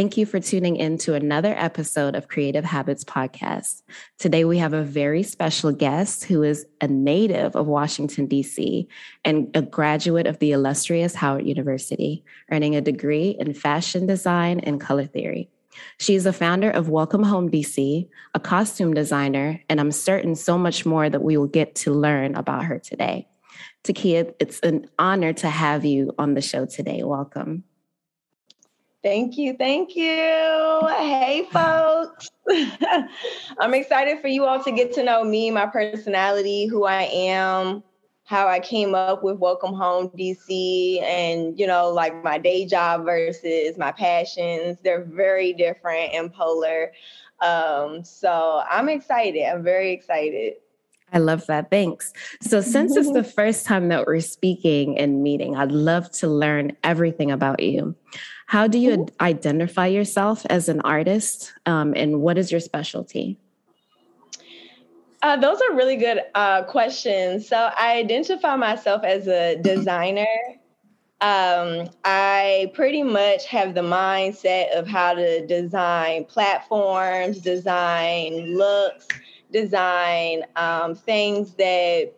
Thank you for tuning in to another episode of Creative Habits Podcast. Today, we have a very special guest who is a native of Washington, D.C., and a graduate of the illustrious Howard University, earning a degree in fashion design and color theory. She is a founder of Welcome Home DC, a costume designer, and I'm certain so much more that we will get to learn about her today. Tekiah, it's an honor to have you on the show today. Welcome. Thank you. Thank you. Hey, folks. I'm excited for you all to get to know me, my personality, who I am, how I came up with Welcome Home DC, and, you know, like my day job versus my passions. They're very different and polar. Um, so I'm excited. I'm very excited. I love that. Thanks. So, since it's the first time that we're speaking and meeting, I'd love to learn everything about you. How do you identify yourself as an artist, um, and what is your specialty? Uh, those are really good uh, questions. So, I identify myself as a designer. Um, I pretty much have the mindset of how to design platforms, design looks, design um, things that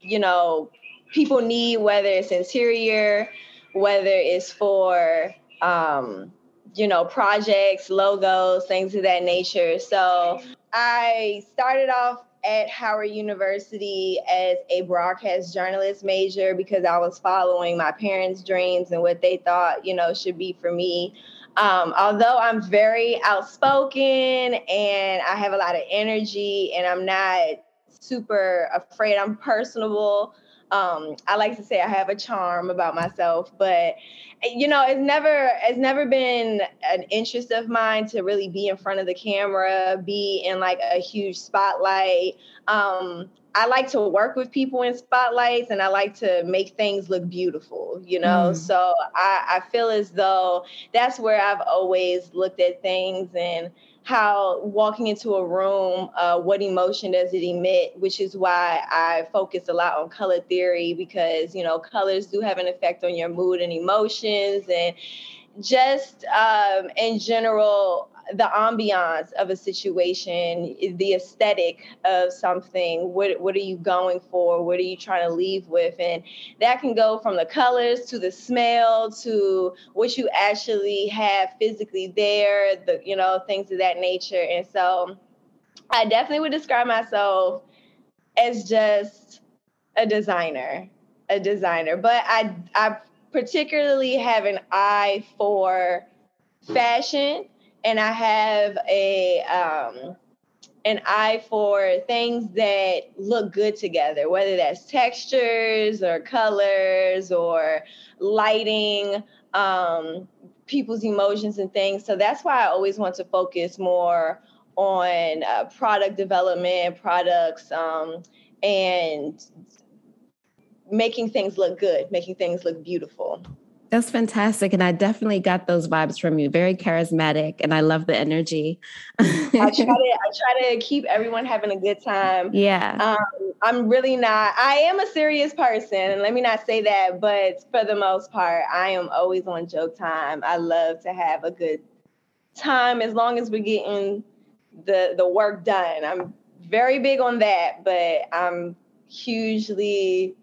you know people need, whether it's interior, whether it's for um, you know, projects, logos, things of that nature. So I started off at Howard University as a broadcast journalist major because I was following my parents' dreams and what they thought, you know, should be for me. Um, although I'm very outspoken and I have a lot of energy and I'm not super afraid, I'm personable. Um, I like to say I have a charm about myself, but you know, it's never it's never been an interest of mine to really be in front of the camera, be in like a huge spotlight. Um, I like to work with people in spotlights and I like to make things look beautiful, you know? Mm. So I, I feel as though that's where I've always looked at things and how walking into a room, uh, what emotion does it emit, which is why I focus a lot on color theory because, you know, colors do have an effect on your mood and emotions and just um, in general, the ambiance of a situation, the aesthetic of something. What what are you going for? What are you trying to leave with? And that can go from the colors to the smell to what you actually have physically there. The you know things of that nature. And so, I definitely would describe myself as just a designer, a designer. But I I particularly have an eye for fashion and I have a um, an eye for things that look good together, whether that's textures or colors or lighting, um, people's emotions and things. So that's why I always want to focus more on uh, product development, products, um, and making things look good, making things look beautiful. That's fantastic. And I definitely got those vibes from you. Very charismatic. And I love the energy. I try to I try to keep everyone having a good time. Yeah. Um, I'm really not I am a serious person. And let me not say that, but for the most part, I am always on joke time. I love to have a good time as long as we're getting the the work done. I'm very big on that, but I'm hugely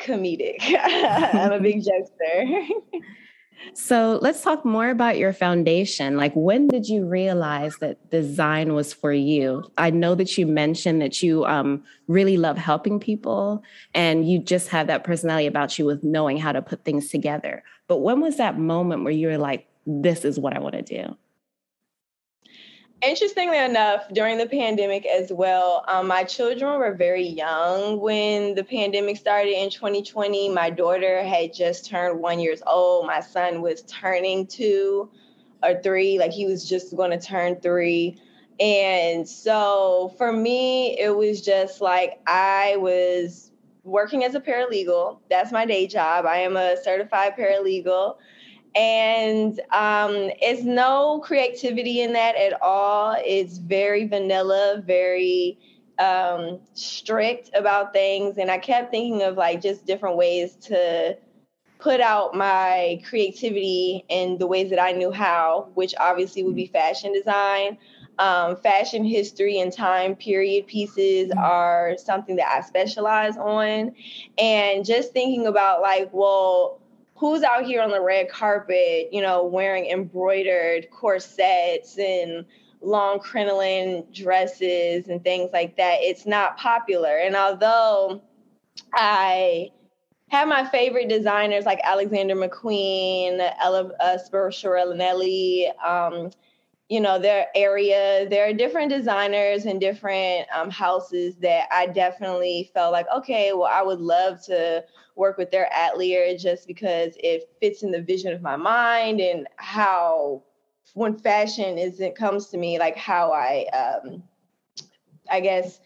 comedic. I'm a big jokester. so let's talk more about your foundation. Like, when did you realize that design was for you? I know that you mentioned that you um, really love helping people and you just have that personality about you with knowing how to put things together. But when was that moment where you were like, this is what I want to do? Interestingly enough, during the pandemic as well, um, my children were very young when the pandemic started in 2020. My daughter had just turned one years old. My son was turning two or three, like he was just going to turn three. And so for me, it was just like I was working as a paralegal. That's my day job. I am a certified paralegal and um, it's no creativity in that at all. It's very vanilla, very um, strict about things. And I kept thinking of like just different ways to put out my creativity in the ways that I knew how, which obviously would be fashion design. Um, fashion history and time period pieces are something that I specialize on. And just thinking about like, well, who's out here on the red carpet, you know, wearing embroidered corsets and long crinoline dresses and things like that. It's not popular. And although I have my favorite designers like Alexander McQueen, Ella uh, um, you know, their area, there are different designers and different um, houses that I definitely felt like, okay, well, I would love to work with their atelier just because it fits in the vision of my mind and how when fashion is it comes to me like how I um I guess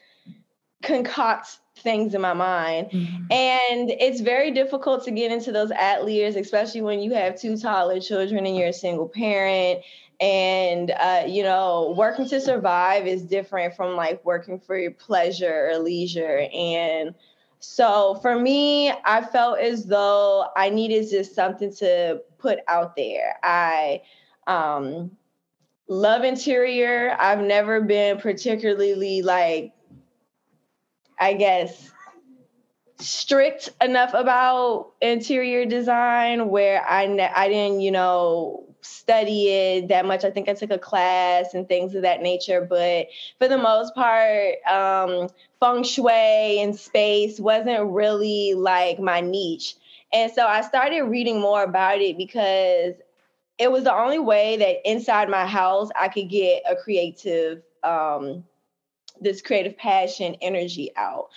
concoct things in my mind. Mm-hmm. And it's very difficult to get into those ateliers, especially when you have two toddler children and you're a single parent. And, uh, you know, working to survive is different from like working for your pleasure or leisure. And so for me, I felt as though I needed just something to put out there. I um, love interior. I've never been particularly like, I guess, strict enough about interior design where I ne- I didn't, you know, study it that much. I think I took a class and things of that nature, but for the most part, um, feng shui and space wasn't really like my niche. And so I started reading more about it because it was the only way that inside my house I could get a creative um, this creative passion energy out.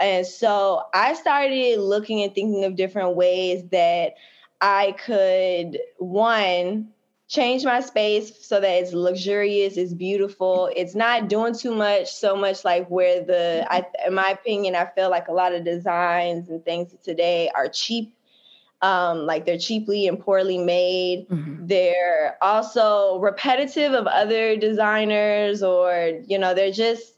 And so I started looking and thinking of different ways that I could one change my space so that it's luxurious, it's beautiful. It's not doing too much, so much like where the, I, in my opinion, I feel like a lot of designs and things today are cheap. Um, like they're cheaply and poorly made. Mm-hmm. They're also repetitive of other designers, or you know, they're just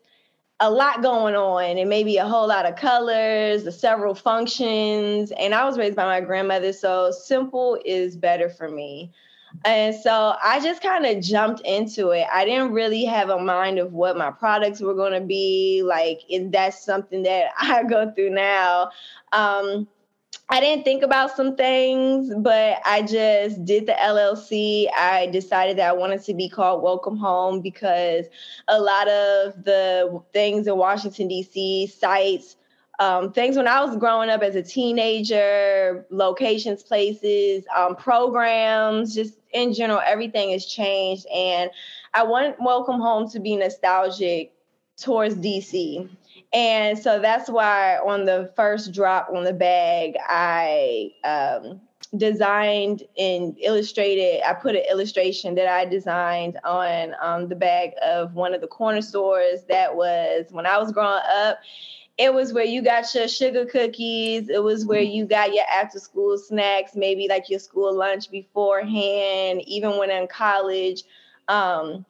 a lot going on and maybe a whole lot of colors, the several functions. And I was raised by my grandmother, so simple is better for me. And so I just kind of jumped into it. I didn't really have a mind of what my products were going to be. Like, is that something that I go through now? Um, I didn't think about some things, but I just did the LLC. I decided that I wanted to be called Welcome Home because a lot of the things in Washington, D.C., sites, um, things when I was growing up as a teenager, locations, places, um, programs, just in general, everything has changed. And I want Welcome Home to be nostalgic towards DC. And so that's why on the first drop on the bag, I um, designed and illustrated, I put an illustration that I designed on um, the bag of one of the corner stores that was when I was growing up it was where you got your sugar cookies. It was where you got your after school snacks, maybe like your school lunch beforehand, even when in college. Um,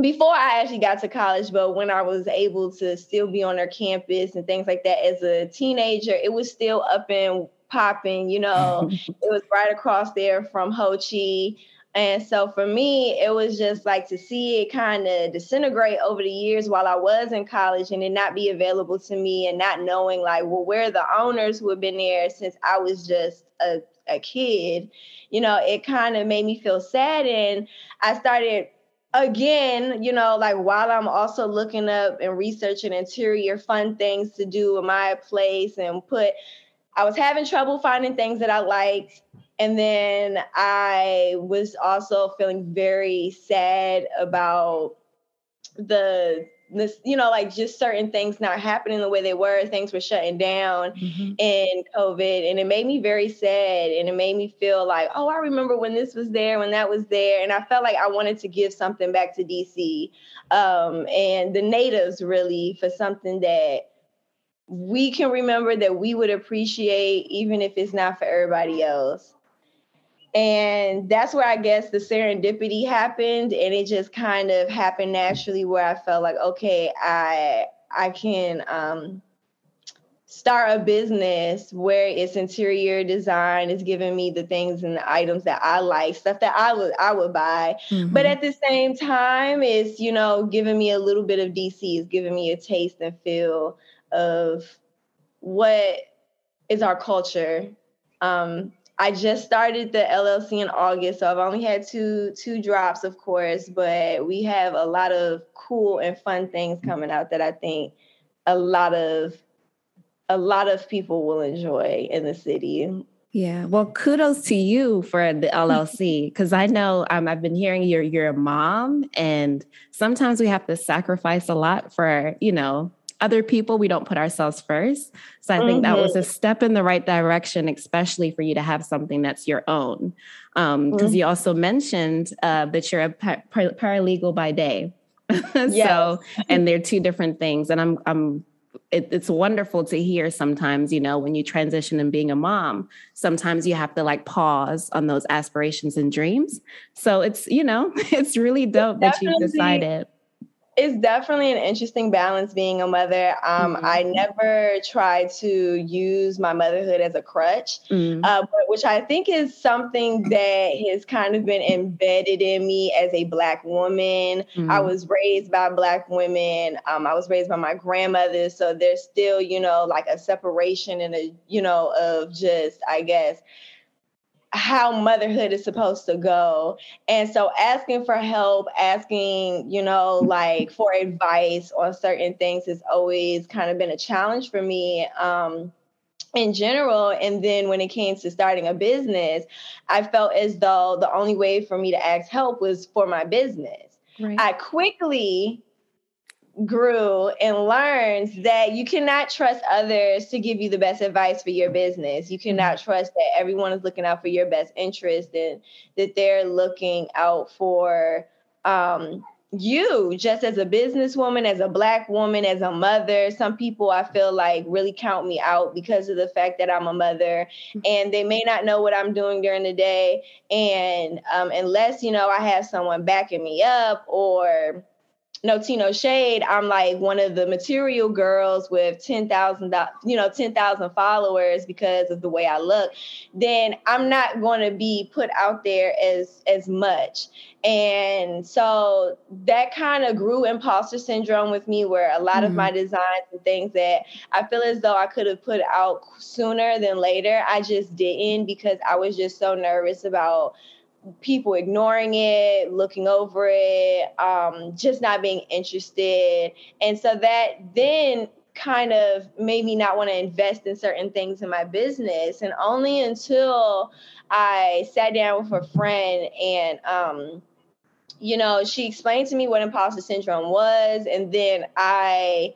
before I actually got to college, but when I was able to still be on their campus and things like that as a teenager, it was still up and popping. You know, it was right across there from Ho Chi. And so for me, it was just like to see it kind of disintegrate over the years while I was in college and it not be available to me and not knowing like, well, where the owners who have been there since I was just a, a kid, you know, it kind of made me feel sad. And I started again, you know, like while I'm also looking up and researching interior fun things to do in my place and put, I was having trouble finding things that I liked and then I was also feeling very sad about the this you know like just certain things not happening the way they were. Things were shutting down mm-hmm. in covid and it made me very sad and it made me feel like oh i remember when this was there when that was there. And i felt like i wanted to give something back to dc um, and the natives really for something that we can remember that we would appreciate even if it's not for everybody else and that's where I guess the serendipity happened and it just kind of happened naturally where I felt like okay I I can um, start a business where it's interior design is giving me the things and the items that I like stuff that I would I would buy mm-hmm. but at the same time it's you know giving me a little bit of DC is giving me a taste and feel of what is our culture um, I just started the LLC in August, so I've only had two two drops, of course, but we have a lot of cool and fun things coming out that I think a lot of a lot of people will enjoy in the city. Yeah, well, kudos to you for the LLC because I know um, I've been hearing you're you're a mom, and sometimes we have to sacrifice a lot for you know other people, we don't put ourselves first. So I think mm-hmm. that was a mm-hmm. step in the right direction, especially for you to have something that's your own. Because um, mm-hmm. you also mentioned uh, that you're a par- paralegal by day. so, and they're two different things. And I'm, I'm it, it's wonderful to hear sometimes, you know, when you transition and being a mom, sometimes you have to like pause on those aspirations and dreams. So it's, you know, it's really dope that you've decided it's definitely an interesting balance being a mother. Um, mm-hmm. I never tried to use my motherhood as a crutch, mm-hmm. uh, but, which I think is something that has kind of been embedded in me as a Black woman. Mm-hmm. I was raised by Black women. Um, I was raised by my grandmother. So there's still, you know, like a separation and a, you know, of just, I guess, how motherhood is supposed to go. And so asking for help, asking, you know, like for advice on certain things has always kind of been a challenge for me. Um, in general. And then when it came to starting a business, I felt as though the only way for me to ask help was for my business. Right. I quickly grew and learned that you cannot trust others to give you the best advice for your business. You cannot mm-hmm. trust that everyone is looking out for your best interest and that they're looking out for um, you just as a businesswoman, as a black woman, as a mother. Some people I feel like really count me out because of the fact that I'm a mother mm-hmm. and they may not know what I'm doing during the day. And um, unless, you know, I have someone backing me up or no Tino Shade, I'm like one of the material girls with 10,000, you know, 10,000 followers because of the way I look, then I'm not going to be put out there as, as much. And so that kind of grew imposter syndrome with me, where a lot mm-hmm. of my designs and things that I feel as though I could have put out sooner than later, I just didn't because I was just so nervous about people ignoring it, looking over it, um, just not being interested. And so that then kind of made me not want to invest in certain things in my business. And only until I sat down with a friend and, um, you know, she explained to me what imposter syndrome was. And then I,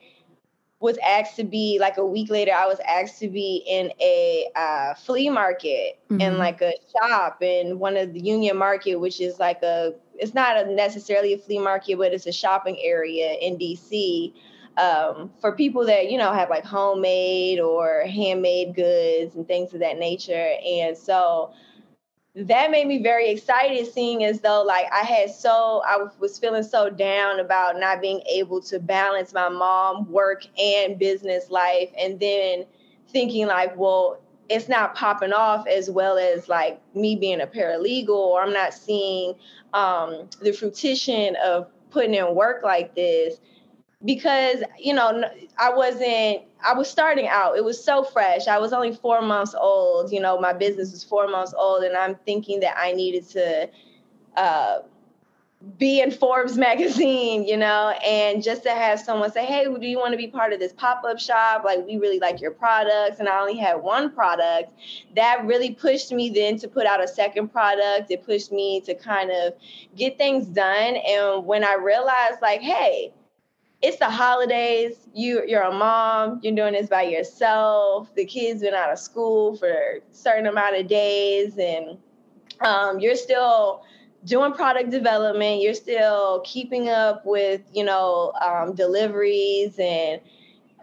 was asked to be like a week later i was asked to be in a uh, flea market mm-hmm. in like a shop in one of the union market which is like a it's not a necessarily a flea market but it's a shopping area in dc um, for people that you know have like homemade or handmade goods and things of that nature and so that made me very excited seeing as though like i had so i was feeling so down about not being able to balance my mom work and business life and then thinking like well it's not popping off as well as like me being a paralegal or i'm not seeing um, the fruition of putting in work like this because you know i wasn't i was starting out it was so fresh i was only four months old you know my business was four months old and i'm thinking that i needed to uh, be in Forbes magazine, you know, and just to have someone say, Hey, do you want to be part of this pop up shop? Like, we really like your products. And I only had one product. That really pushed me then to put out a second product. It pushed me to kind of get things done. And when I realized, like, hey, it's the holidays. You you're a mom. You're doing this by yourself. The kids been out of school for a certain amount of days, and um, you're still doing product development. You're still keeping up with you know um, deliveries and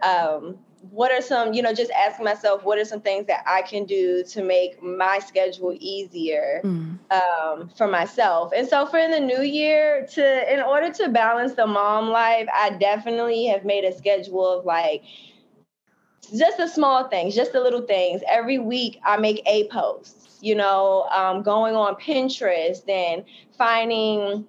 um, what are some, you know, just asking myself, what are some things that I can do to make my schedule easier mm. um, for myself? And so for in the new year, to in order to balance the mom life, I definitely have made a schedule of like just the small things, just the little things. Every week, I make a post. You know, um, going on Pinterest and finding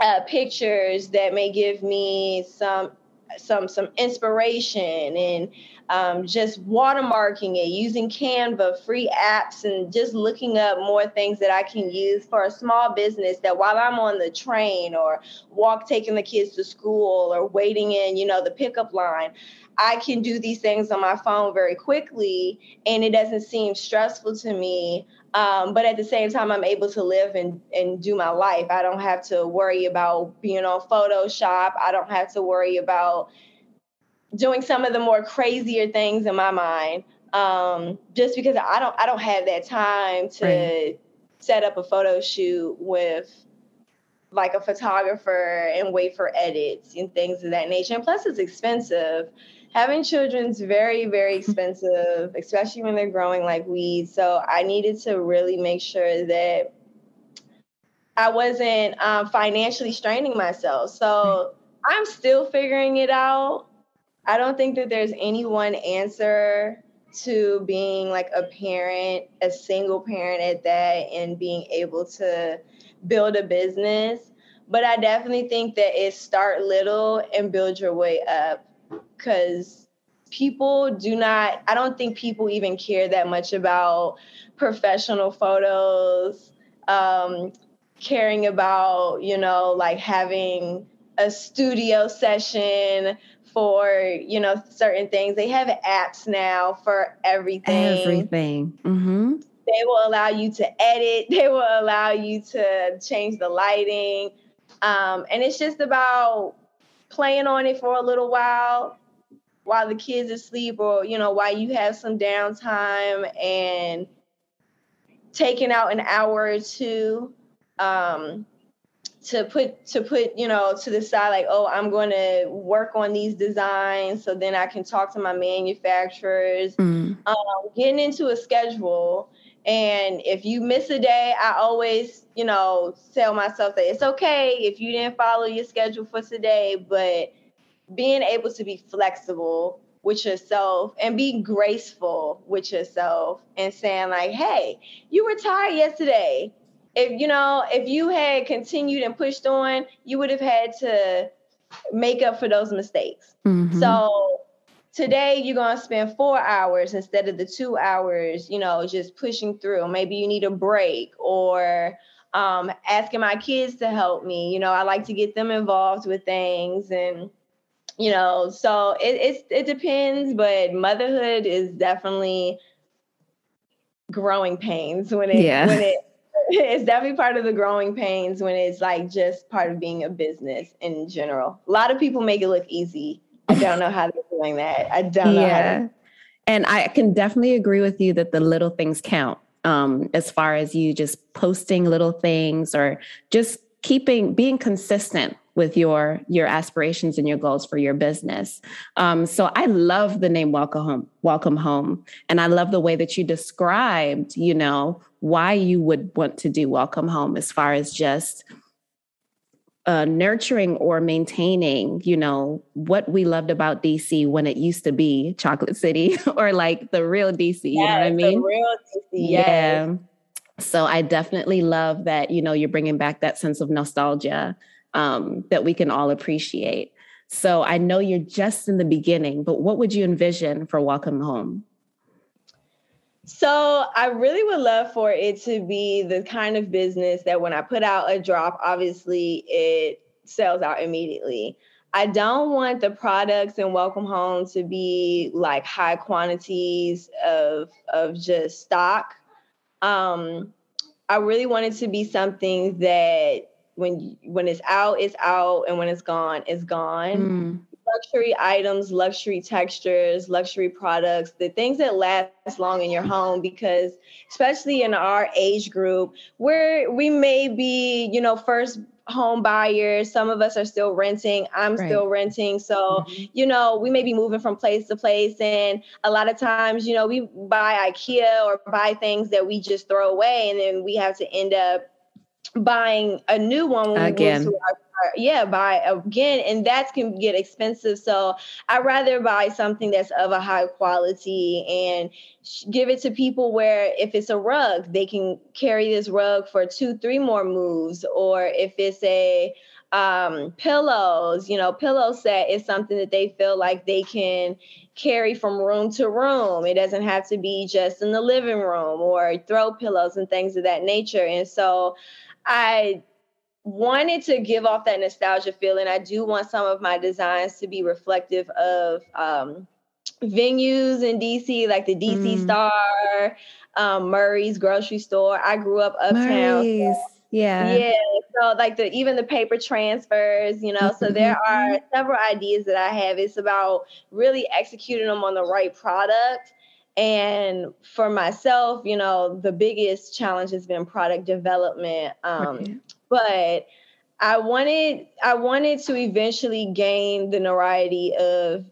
uh, pictures that may give me some some some inspiration and um, just watermarking it, using Canva, free apps, and just looking up more things that I can use for a small business that while I'm on the train or walk taking the kids to school or waiting in, you know, the pickup line, I can do these things on my phone very quickly and it doesn't seem stressful to me. Um, but at the same time, I'm able to live and, and do my life. I don't have to worry about being on Photoshop. I don't have to worry about doing some of the more crazier things in my mind. Um, just because I don't I don't have that time to right. set up a photo shoot with like a photographer and wait for edits and things of that nature. And plus it's expensive having children's very very expensive especially when they're growing like weeds. So i needed to really make sure that i wasn't um, financially straining myself. So i'm still figuring it out. I don't think that there's any one answer to being like a parent a single parent at that and being able to build a business. But i definitely think that it start little and build your way up because people do not i don't think people even care that much about professional photos um, caring about you know like having a studio session for you know certain things. They have apps now for everything. Everything. Mm-hmm. they will allow you to edit. They will allow you to change the lighting. Um, and it's just about playing on it for a little while while the kids are asleep or you know while you have some downtime and taking out an hour or two um, to put to put you know to the side like oh i'm going to work on these designs so then i can talk to my manufacturers mm. um, getting into a schedule and if you miss a day i always you know tell myself that it's okay if you didn't follow your schedule for today but being able to be flexible with yourself and be graceful with yourself and saying like hey you were tired yesterday if you know if you had continued and pushed on you would have had to make up for those mistakes mm-hmm. so today you're going to spend four hours instead of the two hours you know just pushing through maybe you need a break or um, asking my kids to help me you know i like to get them involved with things and you know, so it it's, it depends, but motherhood is definitely growing pains when it yeah. when it it's definitely part of the growing pains when it's like just part of being a business in general. A lot of people make it look easy. Don't know how they're doing that. I don't know. Yeah. And I can definitely agree with you that the little things count. Um, as far as you just posting little things or just keeping being consistent with your your aspirations and your goals for your business. Um, so I love the name Welcome Home, Welcome Home, and I love the way that you described, you know, why you would want to do Welcome Home as far as just uh, nurturing or maintaining, you know, what we loved about DC when it used to be Chocolate City or like the real DC. you know what I mean? The real DC. Yes. Yeah. So I definitely love that, you know, you're bringing back that sense of nostalgia um, that we can all appreciate. So I know you're just in the beginning, but what would you envision for Welcome Home? So I really would love for it to be the kind of business that when I put out a drop, obviously it sells out immediately. I don't want the products in Welcome Home to be like high quantities of of just stock. Um, I really want it to be something that when when it's out, it's out, and when it's gone, it's gone. Mm. Luxury items, luxury textures, luxury products, the things that last long in your home, because especially in our age group, where we may be, you know, first home buyers. Some of us are still renting. I'm right. still renting. So, mm-hmm. you know, we may be moving from place to place. And a lot of times, you know, we buy IKEA or buy things that we just throw away. And then we have to end up buying a new one again. Our, yeah, buy again, and that can get expensive. So I'd rather buy something that's of a high quality and give it to people where if it's a rug, they can carry this rug for two, three more moves, or if it's a um, pillows, you know, pillow set is something that they feel like they can carry from room to room. It doesn't have to be just in the living room or throw pillows and things of that nature. And so I wanted to give off that nostalgia feeling. I do want some of my designs to be reflective of um, venues in DC, like the DC mm. Star, um, Murray's grocery store. I grew up uptown. Murray's. Yeah. Yeah. So like the even the paper transfers, you know, mm-hmm. so there are several ideas that I have. It's about really executing them on the right product and for myself, you know, the biggest challenge has been product development. Um, But I wanted I wanted to eventually gain the notoriety of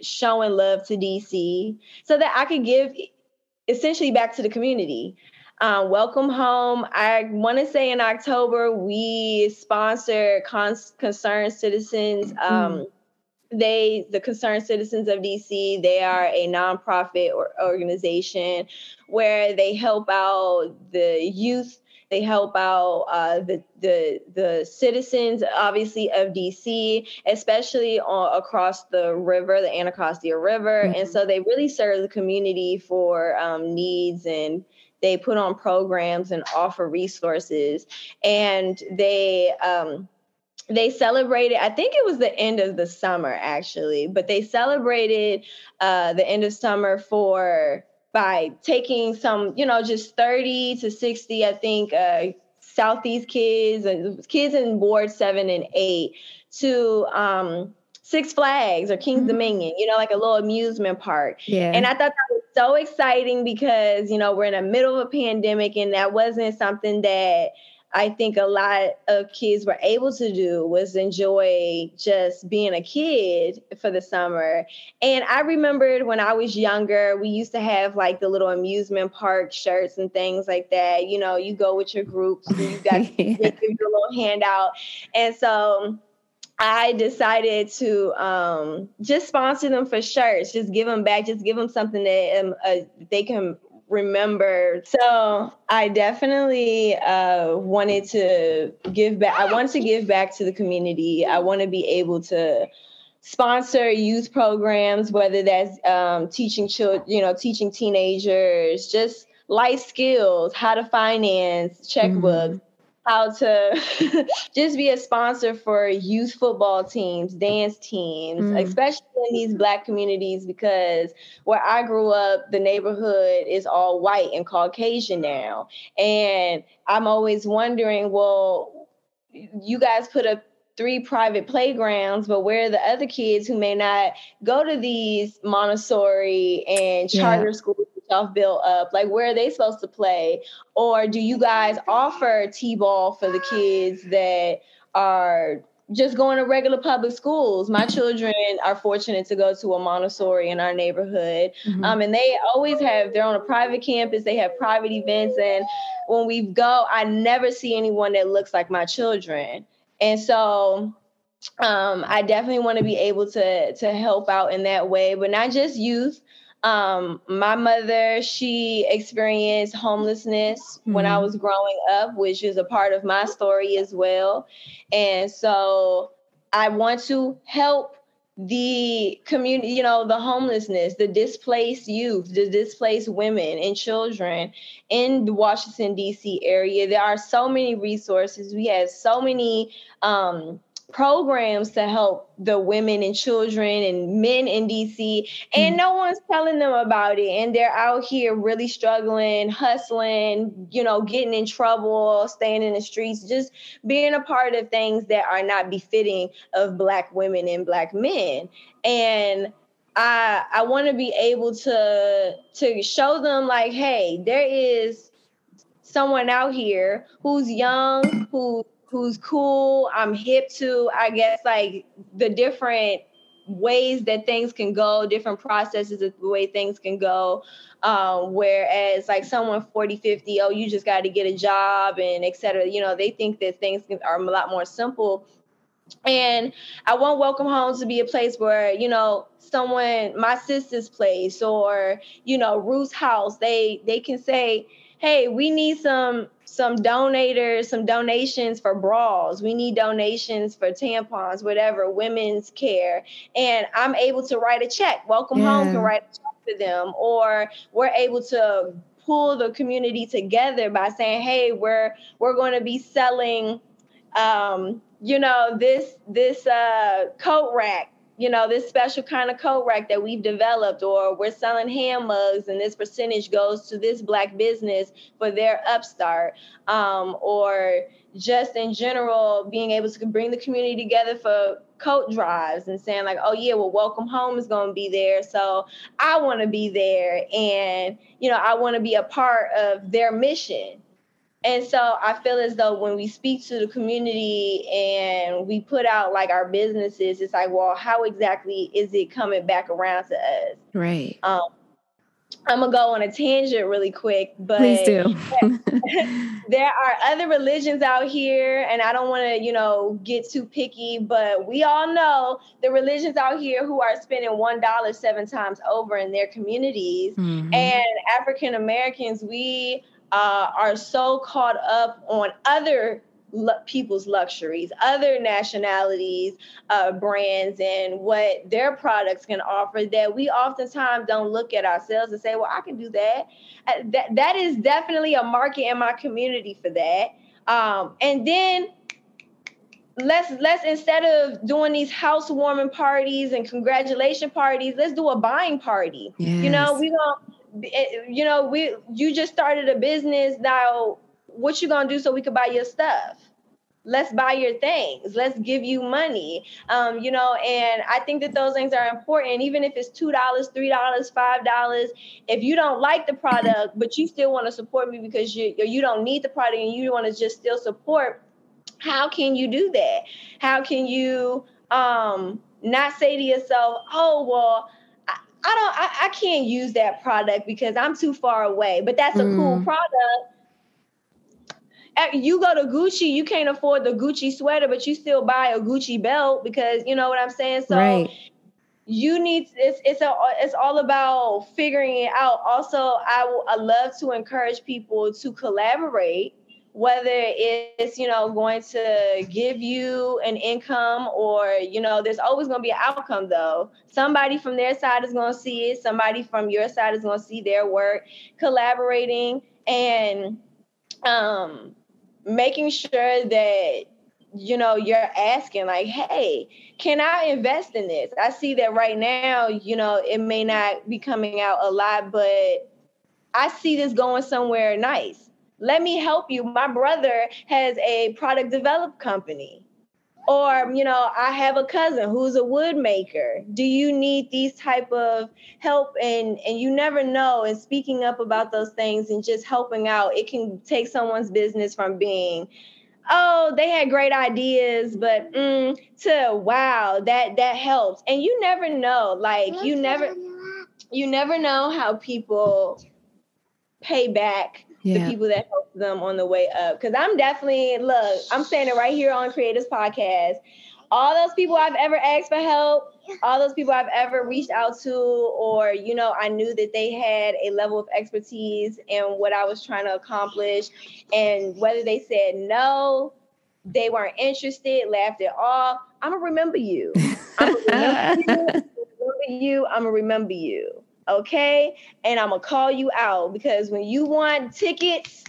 showing love to DC so that I could give essentially back to the community. Um, welcome home. I want to say in October we sponsor Cons- Concerned Citizens. Um, mm they the concerned citizens of dc they are a nonprofit or organization where they help out the youth they help out uh, the, the the citizens obviously of dc especially on, across the river the anacostia river mm-hmm. and so they really serve the community for um, needs and they put on programs and offer resources and they um, they celebrated i think it was the end of the summer actually but they celebrated uh, the end of summer for by taking some you know just 30 to 60 i think uh, southeast kids and uh, kids in ward 7 and 8 to um, six flags or king's mm-hmm. dominion you know like a little amusement park yeah and i thought that was so exciting because you know we're in the middle of a pandemic and that wasn't something that I think a lot of kids were able to do was enjoy just being a kid for the summer. And I remembered when I was younger, we used to have like the little amusement park shirts and things like that. You know, you go with your groups and you got yeah. your little handout. And so I decided to um, just sponsor them for shirts, just give them back, just give them something that um, uh, they can remember. So I definitely uh, wanted to give back. I wanted to give back to the community. I want to be able to sponsor youth programs, whether that's um, teaching children, you know, teaching teenagers, just life skills, how to finance, checkbooks. Mm-hmm how to just be a sponsor for youth football teams, dance teams, mm. especially in these black communities because where I grew up, the neighborhood is all white and Caucasian now. And I'm always wondering, well, you guys put up three private playgrounds, but where are the other kids who may not go to these Montessori and charter yeah. schools yourself built up? Like, where are they supposed to play? Or do you guys offer T ball for the kids that are just going to regular public schools. My children are fortunate to go to a Montessori in our neighborhood. Mm-hmm. Um, and they always have, they're on a private campus, they have private events. And when we go, I never see anyone that looks like my children. And so um, I definitely want to be able to to help out in that way, but not just youth, um, my mother, she experienced homelessness mm-hmm. when I mm-hmm. was growing up, which is a part of my story as well. And so I want to help the community, you know, the homelessness, the displaced youth, the displaced women and children in the Washington, D.C. area. There are so many resources. We have so many um, programs to help the women and children and men in DC, and mm. no one's telling them about it. And they're out here really struggling, hustling, you know, getting in trouble, staying in the streets, just being a part of things that are not befitting of Black women and Black men. And I I want to be able to to show them like, hey, there is someone out here who's young, who who's cool. I'm hip to, I guess, like the different ways that things can go, different processes of the way things can go. Um, whereas like someone 40, 50, oh, you just got to get a job and et cetera, you know, they think that things are a lot more simple. And I want Welcome Home to be a place where, you know, someone, my sister's place or, you know, Ruth's house, they they can say, hey, we need some some donators, some donations for bras. We need donations for tampons, whatever, women's care. And I'm able to write a check. Welcome yeah. Home can write a check for them. Or we're able to pull the community together by saying, hey, we're we're going to be selling um, you know, this this uh coat rack you know, this special kind of coat rack that we've developed, or we're selling hand mugs and this percentage goes to this black business for their upstart, um, or just in general being able to bring the community together for coat drives and saying like, oh yeah, well, welcome home is going to be there, so I want to be there, and you know, I want to be a part of their mission and so I feel as though when we speak to the community and we put out like our businesses, it's like, well, how exactly is it coming back around to us? Right. Um, I'm gonna go on a tangent really quick, but please do. there are other religions out here, and I don't want to, you know, get too picky, but we all know the religions out here who are spending one dollar seven times over in their communities, mm-hmm. and African Americans, we uh, are so caught up on other people's luxuries, other nationalities, uh, brands, and what their products can offer that we oftentimes don't look at ourselves and say, well, I can do that. Uh, that, that is definitely a market in my community for that. Um, and then let's let's instead of doing these housewarming parties and congratulation parties, let's do a buying party. Yes. You know, we gonna you know, we you just started a business now. What you gonna do so we could buy your stuff? Let's buy your things. Let's give you money. Um, you know, and I think that those things are important. Even if it's two dollars, three dollars, five dollars. If you don't like the product, but you still want to support me because you you don't need the product and you want to just still support, how can you do that? How can you um not say to yourself, oh well I don't I, I can't use that product because I'm too far away. But that's a mm. cool product. You go to Gucci, you can't afford the Gucci sweater, but you still buy a Gucci belt because you know what I'm saying. So right. you need it's it's a it's all about figuring it out. Also, I I love to encourage people to collaborate whether it's you know going to give you an income or you know there's always going to be an outcome though. Somebody from their side is going to see it. Somebody from your side is going to see their work. Collaborating and um making sure that you know you're asking like hey can i invest in this? I see that right now you know it may not be coming out a lot but i see this going somewhere nice let me help you. My brother has a product develop company. Or, you know, I have a cousin who's a wood maker. Do you need these type of help? And and you never know. And speaking up about those things and just helping out, it can take someone's business from being oh they had great ideas but mm, to wow that that helps and you never know like you never you never know how people pay back yeah. the people that help them on the way up. Because I'm definitely, look, I'm saying it right here on Creators Podcast. All those people I've ever asked for help, all those people I've ever reached out to, or, you know, I knew that they had a level of expertise in what I was trying to accomplish. And whether they said no, they weren't interested, laughed it off. I'm gonna remember you. I'm gonna remember you. you. I'm gonna remember you. Okay, and I'm gonna call you out because when you want tickets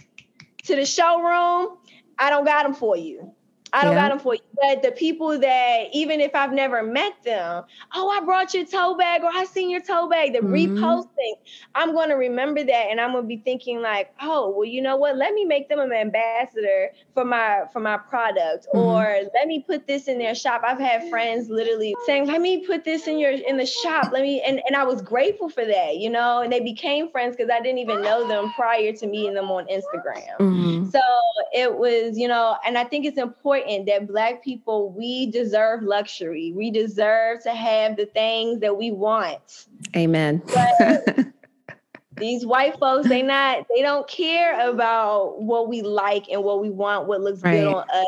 to the showroom, I don't got them for you. I don't yeah. got them for you. But the people that, even if I've never met them, oh, I brought your tote bag or I seen your tote bag, the mm-hmm. reposting, I'm going to remember that and I'm going to be thinking like, oh, well, you know what? Let me make them an ambassador for my for my product mm-hmm. or let me put this in their shop. I've had friends literally saying, let me put this in your in the shop. Let me and, and I was grateful for that, you know, and they became friends because I didn't even know them prior to meeting them on Instagram. Mm-hmm. So it was, you know, and I think it's important that black people, we deserve luxury. We deserve to have the things that we want. Amen. these white folks, they not, they don't care about what we like and what we want, what looks right. good on us.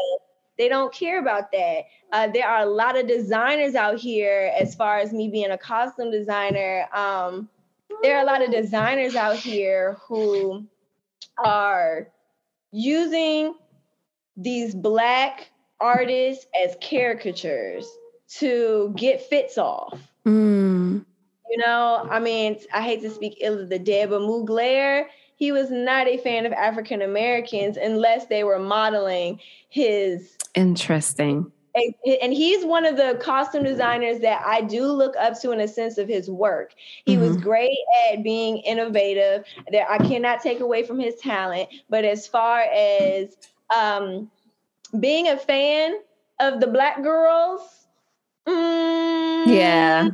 They don't care about that. Uh, there are a lot of designers out here, as far as me being a costume designer. Um, there are a lot of designers out here who are using these black artists as caricatures to get fits off. Mm. You know, I mean, I hate to speak ill of the dead, but Mugler, he was not a fan of African Americans unless they were modeling his. Interesting. And he's one of the costume designers that I do look up to in a sense of his work. He mm-hmm. was great at being innovative. That I cannot take away from his talent. But as far as um, being a fan of the black girls. Mm, yeah.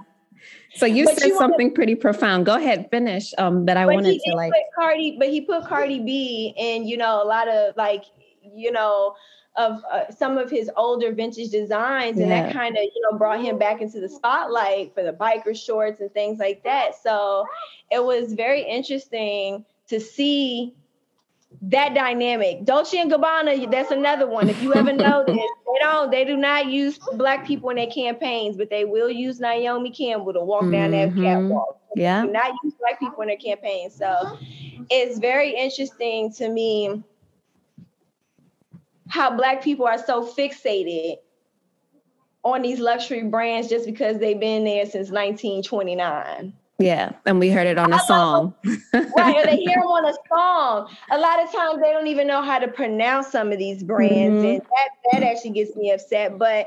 So you said you something pretty profound. Go ahead, finish. Um, that I wanted to like Cardi, but he put Cardi B in, you know, a lot of like, you know, of uh, some of his older vintage designs, and yeah. that kind of, you know, brought him back into the spotlight for the biker shorts and things like that. So it was very interesting to see that dynamic. Dolce and Gabbana, that's another one. If you ever know this, they don't, they do not use black people in their campaigns, but they will use Naomi Campbell to walk down mm-hmm. that catwalk. Yeah. Not use black people in their campaigns. So it's very interesting to me how black people are so fixated on these luxury brands just because they've been there since 1929. Yeah, and we heard it on a song. right, or they hear them on a song. A lot of times they don't even know how to pronounce some of these brands, mm-hmm. and that that actually gets me upset. But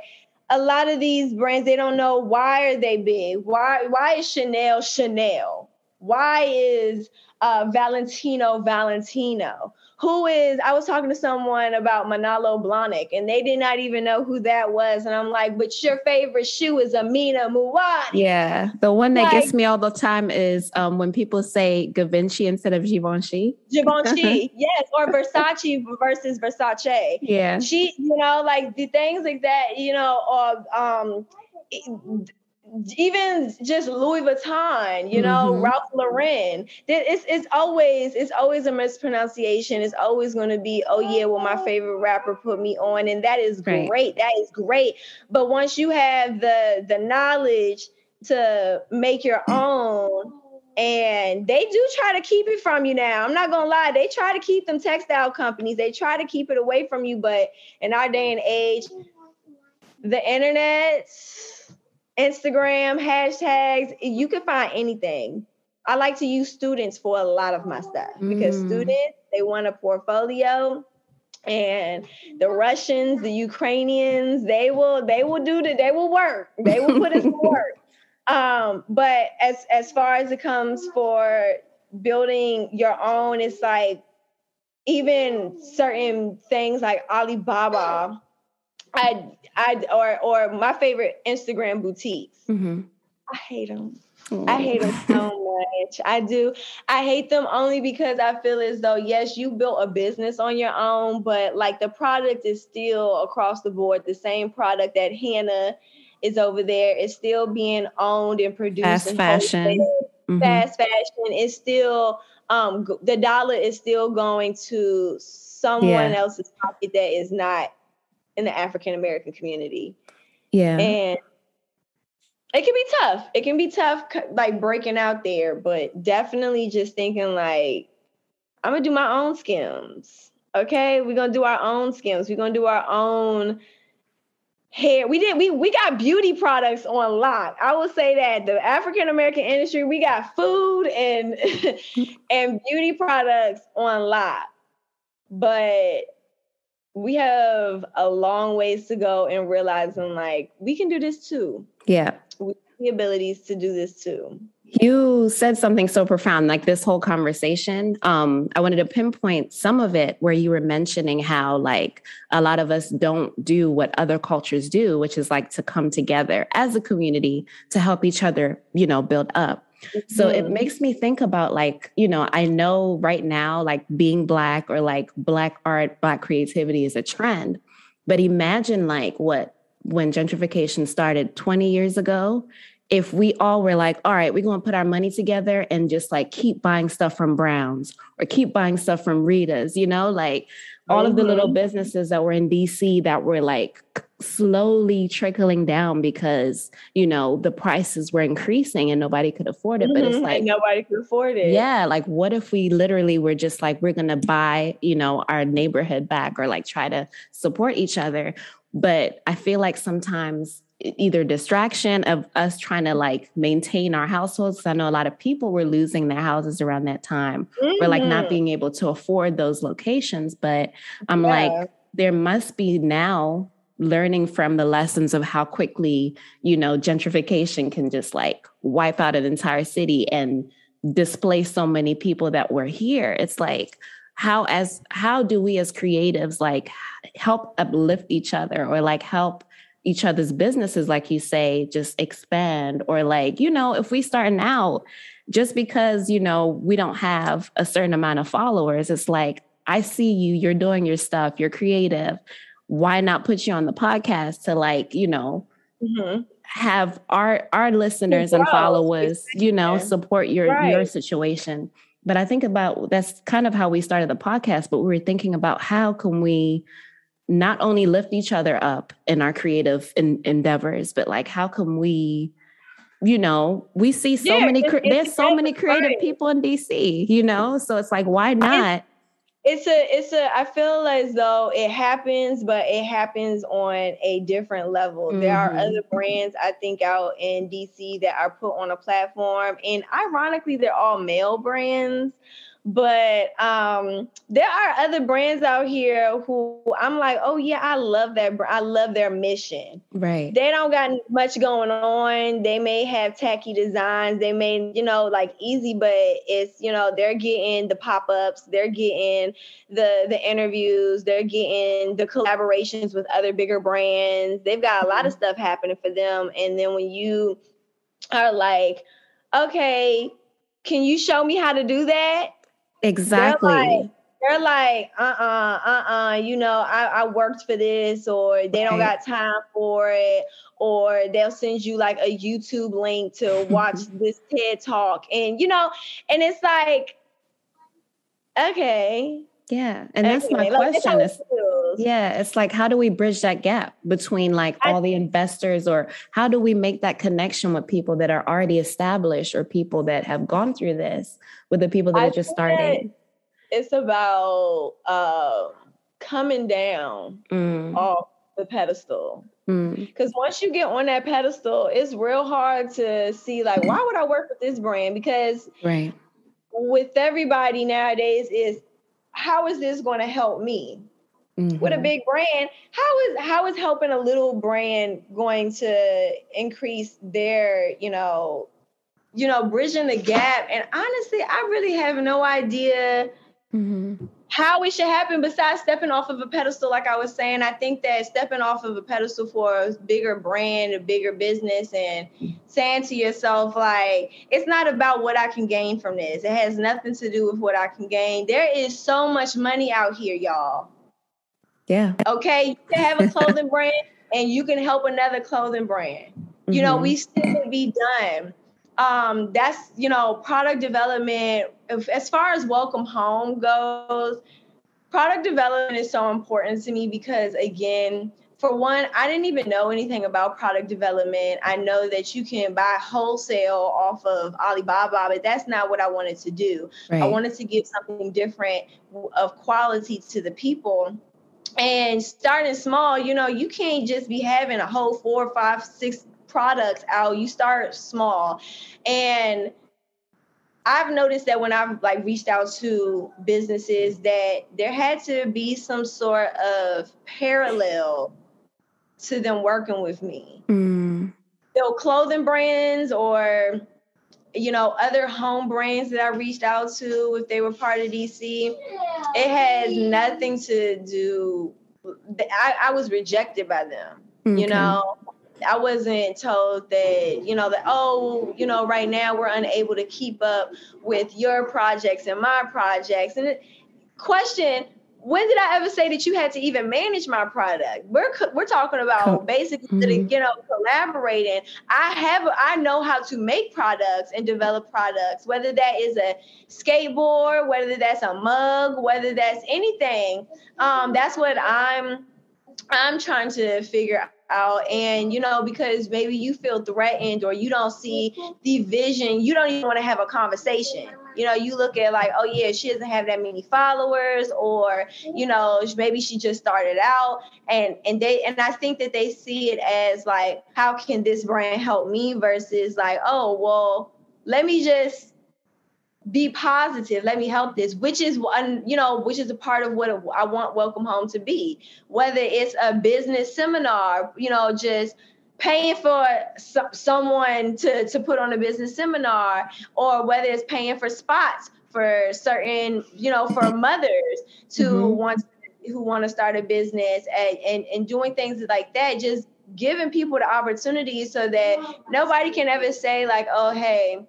a lot of these brands, they don't know why are they big. Why why is Chanel Chanel? Why is uh, Valentino Valentino? Who is I was talking to someone about Manolo Blahnik and they did not even know who that was. And I'm like, but your favorite shoe is Amina Muaddi. Yeah. The one that like, gets me all the time is um, when people say Givenchy instead of Givenchy. Givenchy, yes, or Versace versus Versace. Yeah. She, you know, like the things like that, you know, or um even just Louis Vuitton, you know, mm-hmm. Ralph Lauren. It's it's always it's always a mispronunciation. It's always going to be, oh yeah, well my favorite rapper put me on, and that is right. great. That is great. But once you have the the knowledge to make your own. And they do try to keep it from you now. I'm not gonna lie, they try to keep them textile companies, they try to keep it away from you. But in our day and age, the internet, Instagram, hashtags, you can find anything. I like to use students for a lot of my stuff because mm. students, they want a portfolio and the Russians, the Ukrainians, they will they will do the they will work. They will put us to work. Um, but as as far as it comes for building your own, it's like even certain things like Alibaba I I or or my favorite Instagram boutiques. Mm-hmm. I hate them. I hate them so much. I do. I hate them only because I feel as though yes, you built a business on your own, but like the product is still across the board the same product that Hannah is over there is still being owned and produced. Fast fashion. Mm-hmm. Fast fashion is still um the dollar is still going to someone yeah. else's pocket that is not in the African American community. Yeah. And it can be tough. It can be tough, like breaking out there, but definitely just thinking like, I'm gonna do my own skims. Okay, we're gonna do our own skims. We're gonna do our own hair. We did we we got beauty products on lock. I will say that the African American industry, we got food and and beauty products on lock. But we have a long ways to go in realizing like we can do this too. Yeah. We have the abilities to do this too. You said something so profound, like this whole conversation. Um, I wanted to pinpoint some of it where you were mentioning how, like, a lot of us don't do what other cultures do, which is like to come together as a community to help each other, you know, build up. So it mm-hmm. makes me think about like, you know, I know right now, like being Black or like Black art, Black creativity is a trend. But imagine like what when gentrification started 20 years ago, if we all were like, all right, we're going to put our money together and just like keep buying stuff from Browns or keep buying stuff from Rita's, you know, like all mm-hmm. of the little mm-hmm. businesses that were in DC that were like slowly trickling down because, you know, the prices were increasing and nobody could afford it. But it's mm-hmm. like nobody could afford it. Yeah. Like, what if we literally were just like, we're going to buy, you know, our neighborhood back or like try to support each other? But I feel like sometimes either distraction of us trying to like maintain our households. I know a lot of people were losing their houses around that time mm-hmm. or like not mm-hmm. being able to afford those locations. But I'm yeah. like, there must be now learning from the lessons of how quickly, you know, gentrification can just like wipe out an entire city and displace so many people that were here. It's like, how as how do we as creatives like help uplift each other or like help each other's businesses, like you say, just expand or like, you know, if we starting out, just because, you know, we don't have a certain amount of followers, it's like, I see you, you're doing your stuff, you're creative. Why not put you on the podcast to like, you know, mm-hmm. have our our listeners and followers, you know, support your right. your situation. But I think about that's kind of how we started the podcast, but we were thinking about how can we not only lift each other up in our creative in, endeavors, but like how can we, you know, we see so yeah, many it's, it's there's so many creative people in DC, you know, so it's like why not? It's, a it's a I feel as though it happens, but it happens on a different level. Mm-hmm. There are mm-hmm. other brands I think out in DC that are put on a platform, and ironically, they're all male brands but um, there are other brands out here who I'm like, oh yeah, I love that. I love their mission. Right. They don't got much going on. They may have tacky designs. They may, you know, like easy, but it's you know they're getting the pop ups. They're getting the the interviews. They're getting the collaborations with other bigger brands. They've got a lot of mm-hmm. stuff happening for them. And then when you are like, okay, can you show me how to do that? Exactly. They're like, they're like uh-uh, uh-uh, you know, I, I worked for this, or they don't got time for it, or they'll send you like a YouTube link to watch this TED talk. And you know, and it's like, okay. Yeah. And that's my question. Yeah, it's like how do we bridge that gap between like all the investors or how do we make that connection with people that are already established or people that have gone through this with the people that I are just starting? It's about uh, coming down mm. off the pedestal. Because mm. once you get on that pedestal, it's real hard to see like why would I work with this brand? Because right with everybody nowadays is how is this going to help me? Mm-hmm. With a mm-hmm. big brand, how is how is helping a little brand going to increase their, you know, you know, bridging the gap? And honestly, I really have no idea mm-hmm. How it should happen besides stepping off of a pedestal. Like I was saying, I think that stepping off of a pedestal for a bigger brand, a bigger business, and saying to yourself, like, it's not about what I can gain from this. It has nothing to do with what I can gain. There is so much money out here, y'all. Yeah. Okay. You can have a clothing brand and you can help another clothing brand. You know, mm-hmm. we still can be done. Um, that's, you know, product development. If, as far as welcome home goes, product development is so important to me because, again, for one, I didn't even know anything about product development. I know that you can buy wholesale off of Alibaba, but that's not what I wanted to do. Right. I wanted to give something different of quality to the people. And starting small, you know, you can't just be having a whole four, five, six products out. You start small. And I've noticed that when I've like reached out to businesses that there had to be some sort of parallel to them working with me. Mm. So clothing brands or you know other home brands that I reached out to if they were part of DC, it has nothing to do. I, I was rejected by them. Okay. You know, I wasn't told that, you know, that, oh, you know, right now we're unable to keep up with your projects and my projects. And it, question, when did I ever say that you had to even manage my product? We're we're talking about basically, mm-hmm. you know, collaborating. I have I know how to make products and develop products, whether that is a skateboard, whether that's a mug, whether that's anything. Um, that's what I'm I'm trying to figure out and you know because maybe you feel threatened or you don't see the vision you don't even want to have a conversation. You know you look at like oh yeah she doesn't have that many followers or you know maybe she just started out and and they and i think that they see it as like how can this brand help me versus like oh well let me just be positive let me help this which is one you know which is a part of what i want welcome home to be whether it's a business seminar you know just paying for so- someone to, to put on a business seminar or whether it's paying for spots for certain you know for mothers to mm-hmm. want who want to start a business and, and and doing things like that just giving people the opportunity so that nobody can ever say like oh hey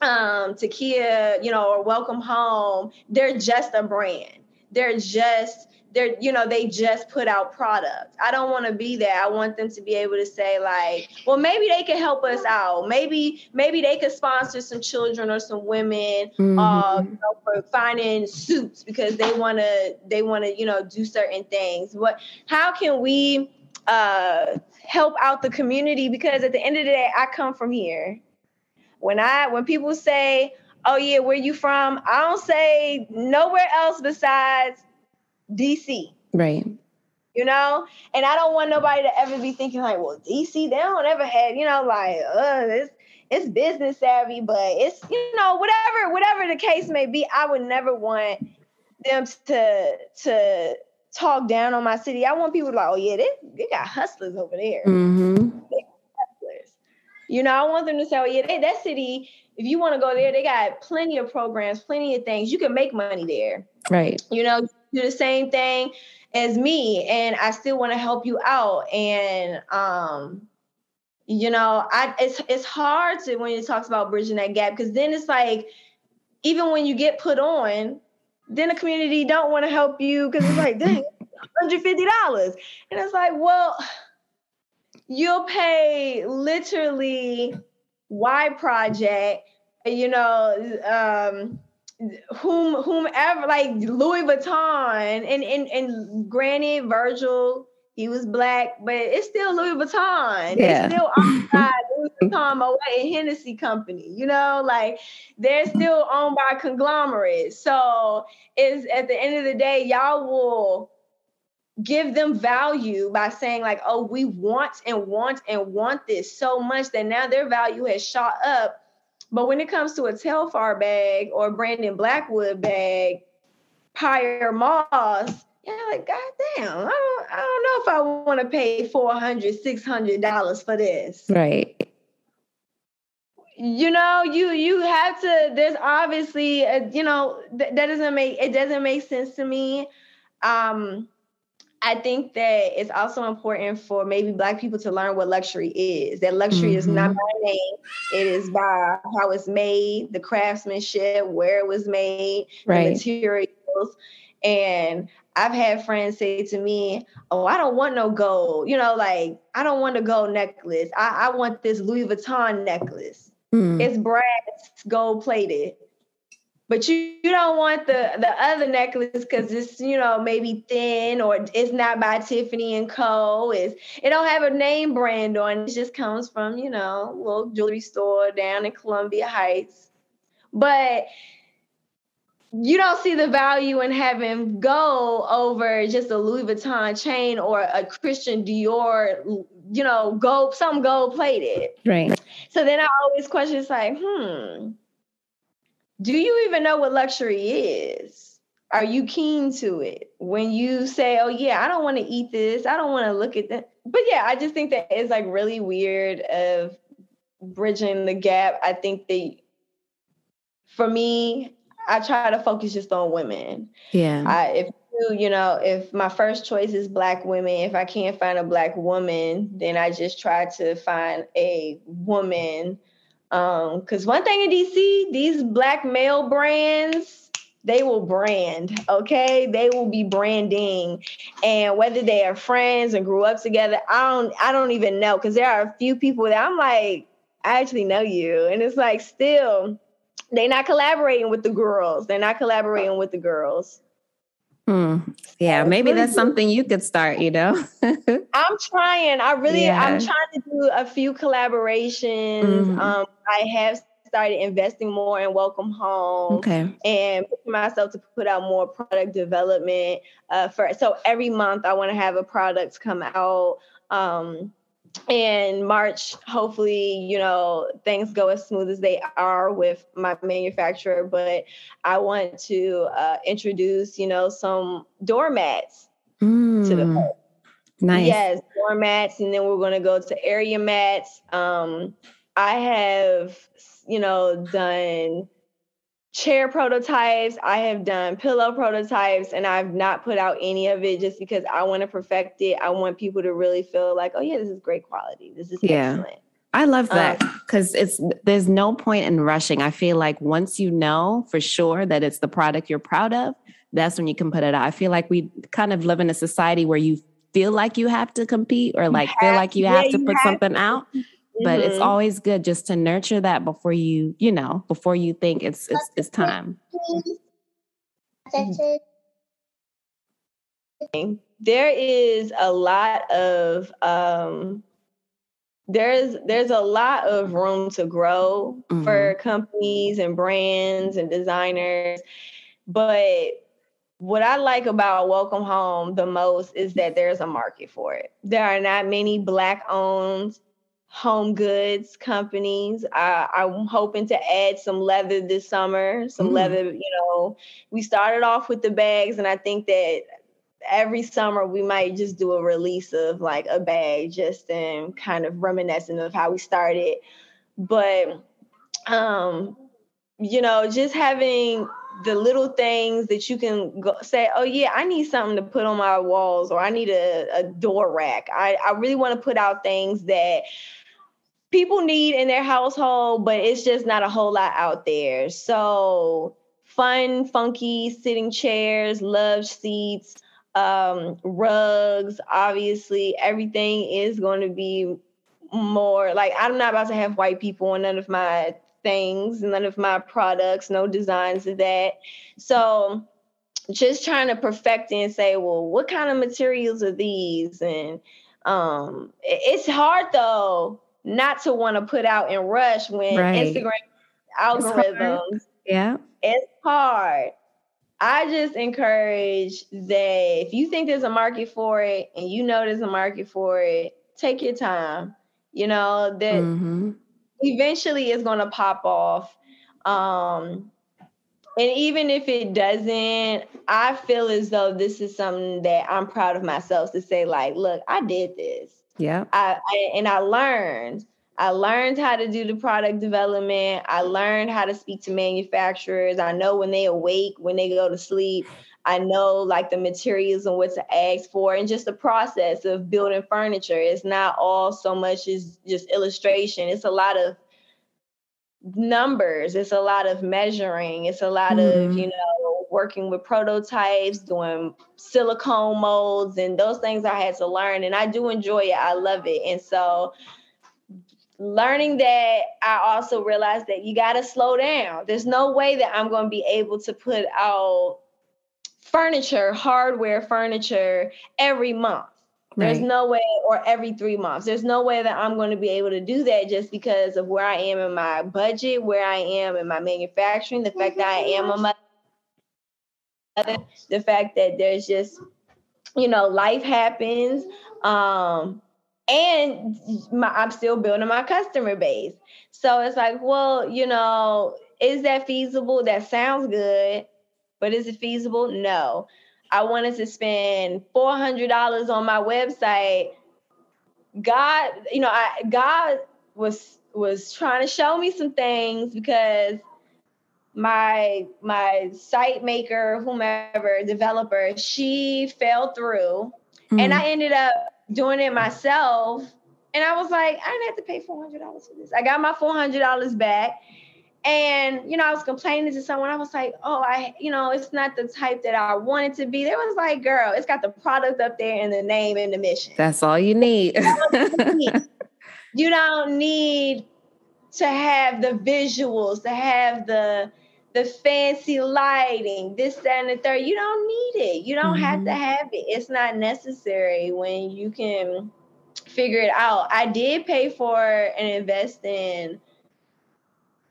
um, Tekiah, you know, or Welcome Home, they're just a brand. They're just they're you know they just put out products i don't want to be there i want them to be able to say like well maybe they can help us out. Maybe maybe they could sponsor some children or some women mm-hmm. uh, you know, for finding suits because they want to they want to you know do certain things. What how can we uh help out the community? Because at the end of the day i come from here when I when people say, "Oh yeah, where you from?" I don't say nowhere else besides DC. Right. You know, and I don't want nobody to ever be thinking like, "Well, DC, they don't ever have," you know, like, "Uh, it's it's business savvy," but it's you know, whatever whatever the case may be, I would never want them to to talk down on my city. I want people to like, "Oh yeah, they they got hustlers over there." Mm-hmm. You know, I want them to say, oh, yeah, they, that city, if you want to go there, they got plenty of programs, plenty of things. You can make money there. Right. You know, do the same thing as me, and I still want to help you out. And um, you know, I it's it's hard to when it talks about bridging that gap because then it's like, even when you get put on, then the community don't want to help you because it's like, dang, $150. And it's like, well, you'll pay literally Y Project, you know, um, whom whomever like Louis Vuitton and and and granted Virgil he was black, but it's still Louis Vuitton. Yeah. It's still outside Louis Vuitton Moet and Hennessy Company. You know, like they're still owned by conglomerates. So is at the end of the day, y'all will give them value by saying like oh we want and want and want this so much that now their value has shot up. But when it comes to a telfar bag or brandon blackwood bag Pyer Moss yeah like god damn i don't i don't know if i want to pay 400 600 dollars for this. Right. You know you you have to there's obviously a, you know th- that doesn't make it doesn't make sense to me. Um I think that it's also important for maybe Black people to learn what luxury is. That luxury mm-hmm. is not mm-hmm. by name; it is by how it's made, the craftsmanship, where it was made, right. the materials. And I've had friends say to me, "Oh, I don't want no gold. You know, like I don't want a gold necklace. I, I want this Louis Vuitton necklace. Mm. It's brass, gold plated." But you, you don't want the the other necklace because it's you know maybe thin or it's not by Tiffany and Co. Is it don't have a name brand on it. It just comes from you know a little jewelry store down in Columbia Heights, but you don't see the value in having gold over just a Louis Vuitton chain or a Christian Dior, you know, gold, some gold plated. Right. So then I always question, it's like, hmm, do you even know what luxury is? Are you keen to it? When you say, oh, yeah, I don't want to eat this, I don't want to look at that. But yeah, I just think that it's like really weird of bridging the gap. I think that for me, I try to focus just on women. Yeah. I, if you, you know, if my first choice is black women, if I can't find a black woman, then I just try to find a woman. Um, because one thing in DC, these black male brands, they will brand, okay? They will be branding. And whether they are friends and grew up together, I don't I don't even know. Cause there are a few people that I'm like, I actually know you. And it's like still they're not collaborating with the girls. They're not collaborating with the girls. Hmm. Yeah, so maybe really that's something you could start, you know? I'm trying. I really, yeah. I'm trying to do a few collaborations. Mm-hmm. Um, I have started investing more in Welcome Home. Okay. And pushing myself to put out more product development. Uh, for so every month I want to have a product come out. Um, in March, hopefully, you know, things go as smooth as they are with my manufacturer. But I want to uh, introduce, you know, some doormats mm, to the mm. Nice. Yes, doormats, and then we're going to go to area mats. Um, I have, you know, done chair prototypes, I have done pillow prototypes, and I've not put out any of it just because I want to perfect it. I want people to really feel like, oh yeah, this is great quality. This is yeah. excellent. I love that because um, it's there's no point in rushing. I feel like once you know for sure that it's the product you're proud of, that's when you can put it out. I feel like we kind of live in a society where you feel like you have to compete or like feel like you have yeah, to put something to. out but it's mm-hmm. always good just to nurture that before you you know before you think it's it's, it's time there is a lot of um there's there's a lot of room to grow mm-hmm. for companies and brands and designers but what I like about Welcome Home the most is that there's a market for it. There are not many black owned home goods companies. I, I'm hoping to add some leather this summer. Some mm. leather, you know. We started off with the bags, and I think that every summer we might just do a release of like a bag, just in kind of reminiscent of how we started. But um, you know, just having the little things that you can go, say, oh yeah, I need something to put on my walls, or I need a, a door rack. I, I really want to put out things that people need in their household, but it's just not a whole lot out there. So fun, funky sitting chairs, love seats, um, rugs, obviously, everything is going to be more like I'm not about to have white people on none of my things, none of my products, no designs of that. So just trying to perfect it and say, well, what kind of materials are these? And um, it's hard though not to want to put out and rush when right. Instagram algorithms. Yeah. It's hard. I just encourage that if you think there's a market for it and you know there's a market for it, take your time. You know, that mm-hmm. eventually it's going to pop off. Um, and even if it doesn't, I feel as though this is something that I'm proud of myself to say, like, look, I did this. Yeah. I, I, and I learned. I learned how to do the product development. I learned how to speak to manufacturers. I know when they awake, when they go to sleep. I know like the materials and what to ask for, and just the process of building furniture. It's not all so much as just illustration. It's a lot of numbers. It's a lot of measuring. It's a lot mm-hmm. of you know working with prototypes, doing silicone molds, and those things I had to learn. And I do enjoy it. I love it. And so learning that I also realized that you got to slow down. There's no way that I'm going to be able to put out furniture, hardware furniture every month. Right. There's no way, or every three months. There's no way that I'm going to be able to do that just because of where I am in my budget, where I am in my manufacturing, the fact that I am a mother, the fact that there's just, you know, life happens. Um, and my, I'm still building my customer base. So it's like, well, you know, is that feasible? That sounds good, but is it feasible? No. I wanted to spend four hundred dollars on my website. God, you know, I God was was trying to show me some things because my my site maker, whomever developer, she fell through, mm-hmm. and I ended up doing it myself. And I was like, I didn't have to pay four hundred dollars for this. I got my four hundred dollars back. And you know, I was complaining to someone. I was like, "Oh, I, you know, it's not the type that I wanted to be." There was like, "Girl, it's got the product up there and the name and the mission." That's all you need. you don't need to have the visuals, to have the the fancy lighting, this, that, and the third. You don't need it. You don't mm-hmm. have to mm-hmm. have it. It's not necessary when you can figure it out. I did pay for and invest in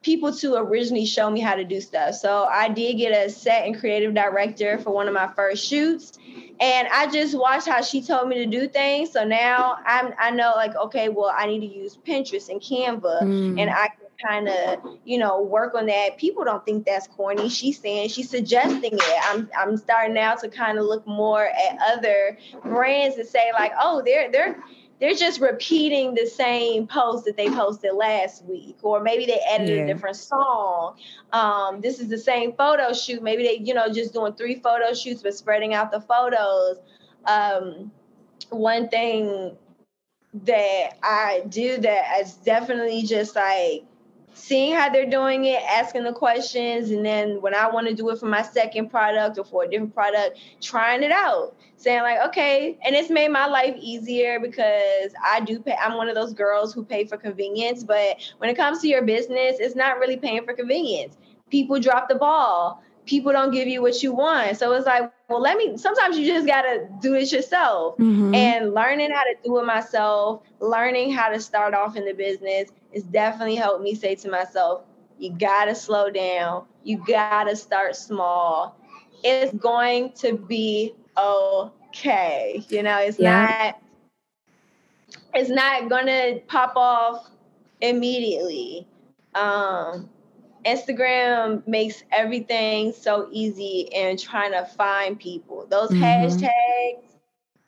people to originally show me how to do stuff. So I did get a set and creative director for one of my first shoots. And I just watched how she told me to do things. So now I'm I know like, okay, well, I need to use Pinterest and Canva mm. and I can kind of, you know, work on that. People don't think that's corny. She's saying she's suggesting it. I'm I'm starting now to kind of look more at other brands and say like, oh, they're they're they're just repeating the same post that they posted last week, or maybe they added yeah. a different song. Um, this is the same photo shoot. Maybe they, you know, just doing three photo shoots but spreading out the photos. Um, one thing that I do that is definitely just like seeing how they're doing it, asking the questions, and then when I want to do it for my second product or for a different product, trying it out, saying like, okay, and it's made my life easier because I do pay. I'm one of those girls who pay for convenience, but when it comes to your business, it's not really paying for convenience. People drop the ball people don't give you what you want. So it's like, well, let me, sometimes you just got to do it yourself. Mm-hmm. And learning how to do it myself, learning how to start off in the business is definitely helped me say to myself, you got to slow down. You got to start small. It's going to be okay. You know, it's yeah. not, it's not going to pop off immediately. Um, Instagram makes everything so easy and trying to find people. Those mm-hmm. hashtags,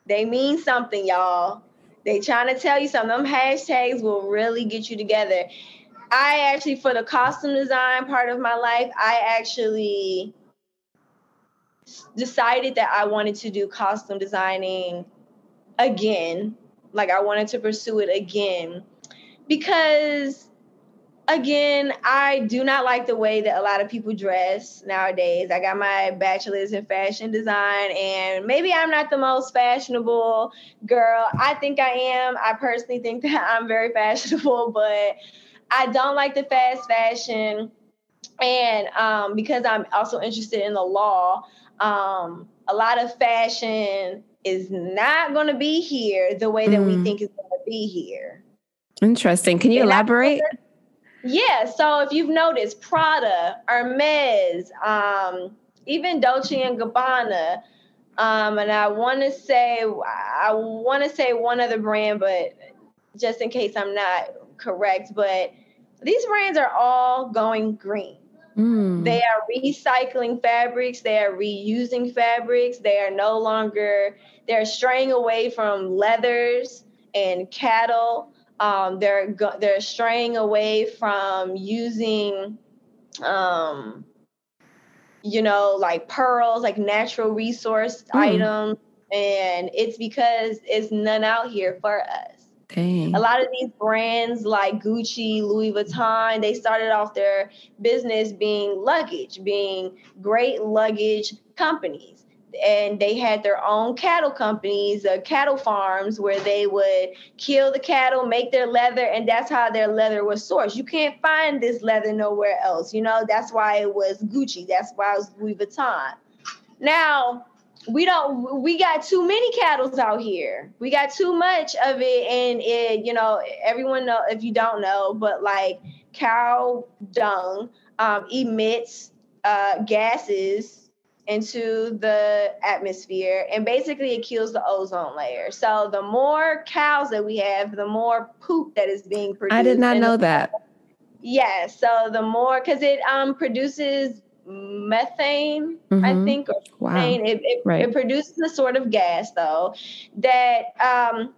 they mean something, y'all. They trying to tell you something. Them hashtags will really get you together. I actually, for the costume design part of my life, I actually decided that I wanted to do costume designing again. Like I wanted to pursue it again because again, I do not like the way that a lot of people dress nowadays. I got my bachelor's in fashion design, and maybe I'm not the most fashionable girl. I think I am. I personally think that I'm very fashionable, but I don't like the fast fashion. And um, because I'm also interested in the law, um, a lot of fashion is not going to be here the way that mm. we think it's going to be here. Interesting. Can you and elaborate? Yeah, so if you've noticed, Prada, Hermes, um, even Dolce and Gabbana, um, and I want to say I want to say one other brand, but just in case I'm not correct, but these brands are all going green. Mm. They are recycling fabrics. They are reusing fabrics. They are no longer. They're straying away from leathers and cattle. Um, they're go- they're straying away from using, um, you know, like pearls, like natural resource mm. items, and it's because it's none out here for us. Dang. A lot of these brands like Gucci, Louis Vuitton, they started off their business being luggage, being great luggage companies. And they had their own cattle companies, uh, cattle farms, where they would kill the cattle, make their leather, and that's how their leather was sourced. You can't find this leather nowhere else. You know, that's why it was Gucci. That's why it was Louis Vuitton. Now, we don't we got too many cattle out here we got too much of it and it you know everyone know if you don't know but like cow dung um, emits uh, gases into the atmosphere and basically it kills the ozone layer. So the more cows that we have, the more poop that is being produced. I did not know that. Yeah, so the more because it um produces methane, mm-hmm. I think, or wow. methane. It, it, right. it, produces a sort of gas though that um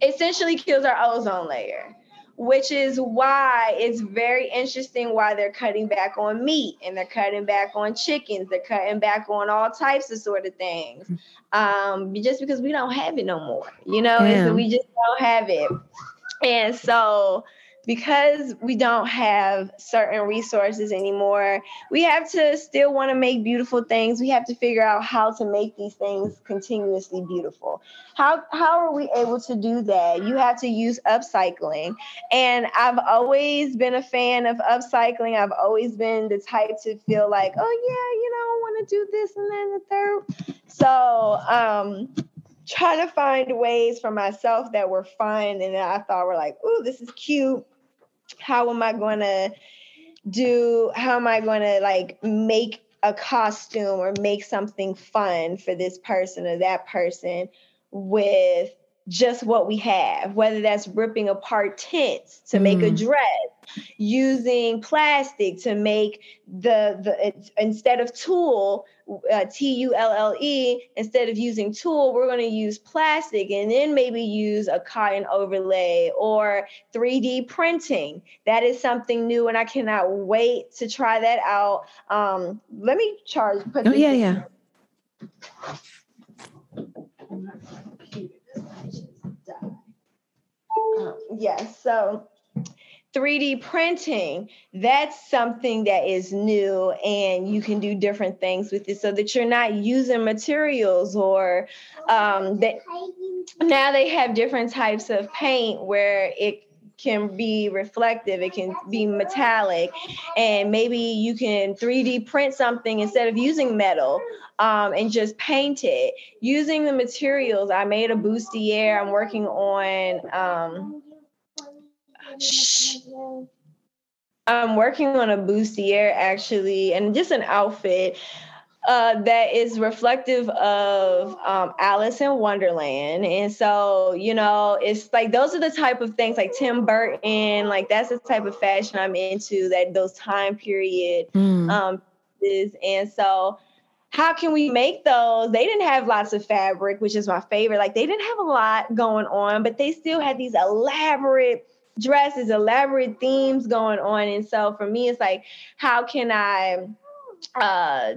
essentially kills our ozone layer which is why it's very interesting why they're cutting back on meat and they're cutting back on chickens. They're cutting back on all types of sort of things. Um, just because we don't have it no more you know yeah. so we just don't have it. And so because we don't have certain resources anymore, we have to still want to make beautiful things. We have to figure out how to make these things continuously beautiful. How how are we able to do that? You have to use upcycling. And I've always been a fan of upcycling. I've always been the type to feel like, oh yeah, you know, I want to do this and then the third. So um trying to find ways for myself that were fun and I thought were like, oh, this is cute how am I going to do, how am I going to like make a costume or make something fun for this person or that person with just what we have, whether that's ripping apart tents to make mm. a dress, using plastic to make the the instead of tulle, uh, T U L L E, instead of using tulle, we're going to use plastic and then maybe use a cotton overlay or 3D printing. That is something new, and I cannot wait to try that out. Um, let me charge. Put oh yeah, yeah. Um, yes, so 3D printing, that's something that is new and you can do different things with it so that you're not using materials or um, that now they have different types of paint where it can be reflective, it can be metallic, and maybe you can 3D print something instead of using metal um, and just paint it. Using the materials, I made a bustier. I'm working on. Um. I'm working on a bustier actually, and just an outfit uh, that is reflective of um, Alice in Wonderland. And so, you know, it's like those are the type of things like Tim Burton, like that's the type of fashion I'm into, that those time period mm. um, is. And so, how can we make those? They didn't have lots of fabric, which is my favorite. Like they didn't have a lot going on, but they still had these elaborate dresses, elaborate themes going on. And so for me, it's like, how can I uh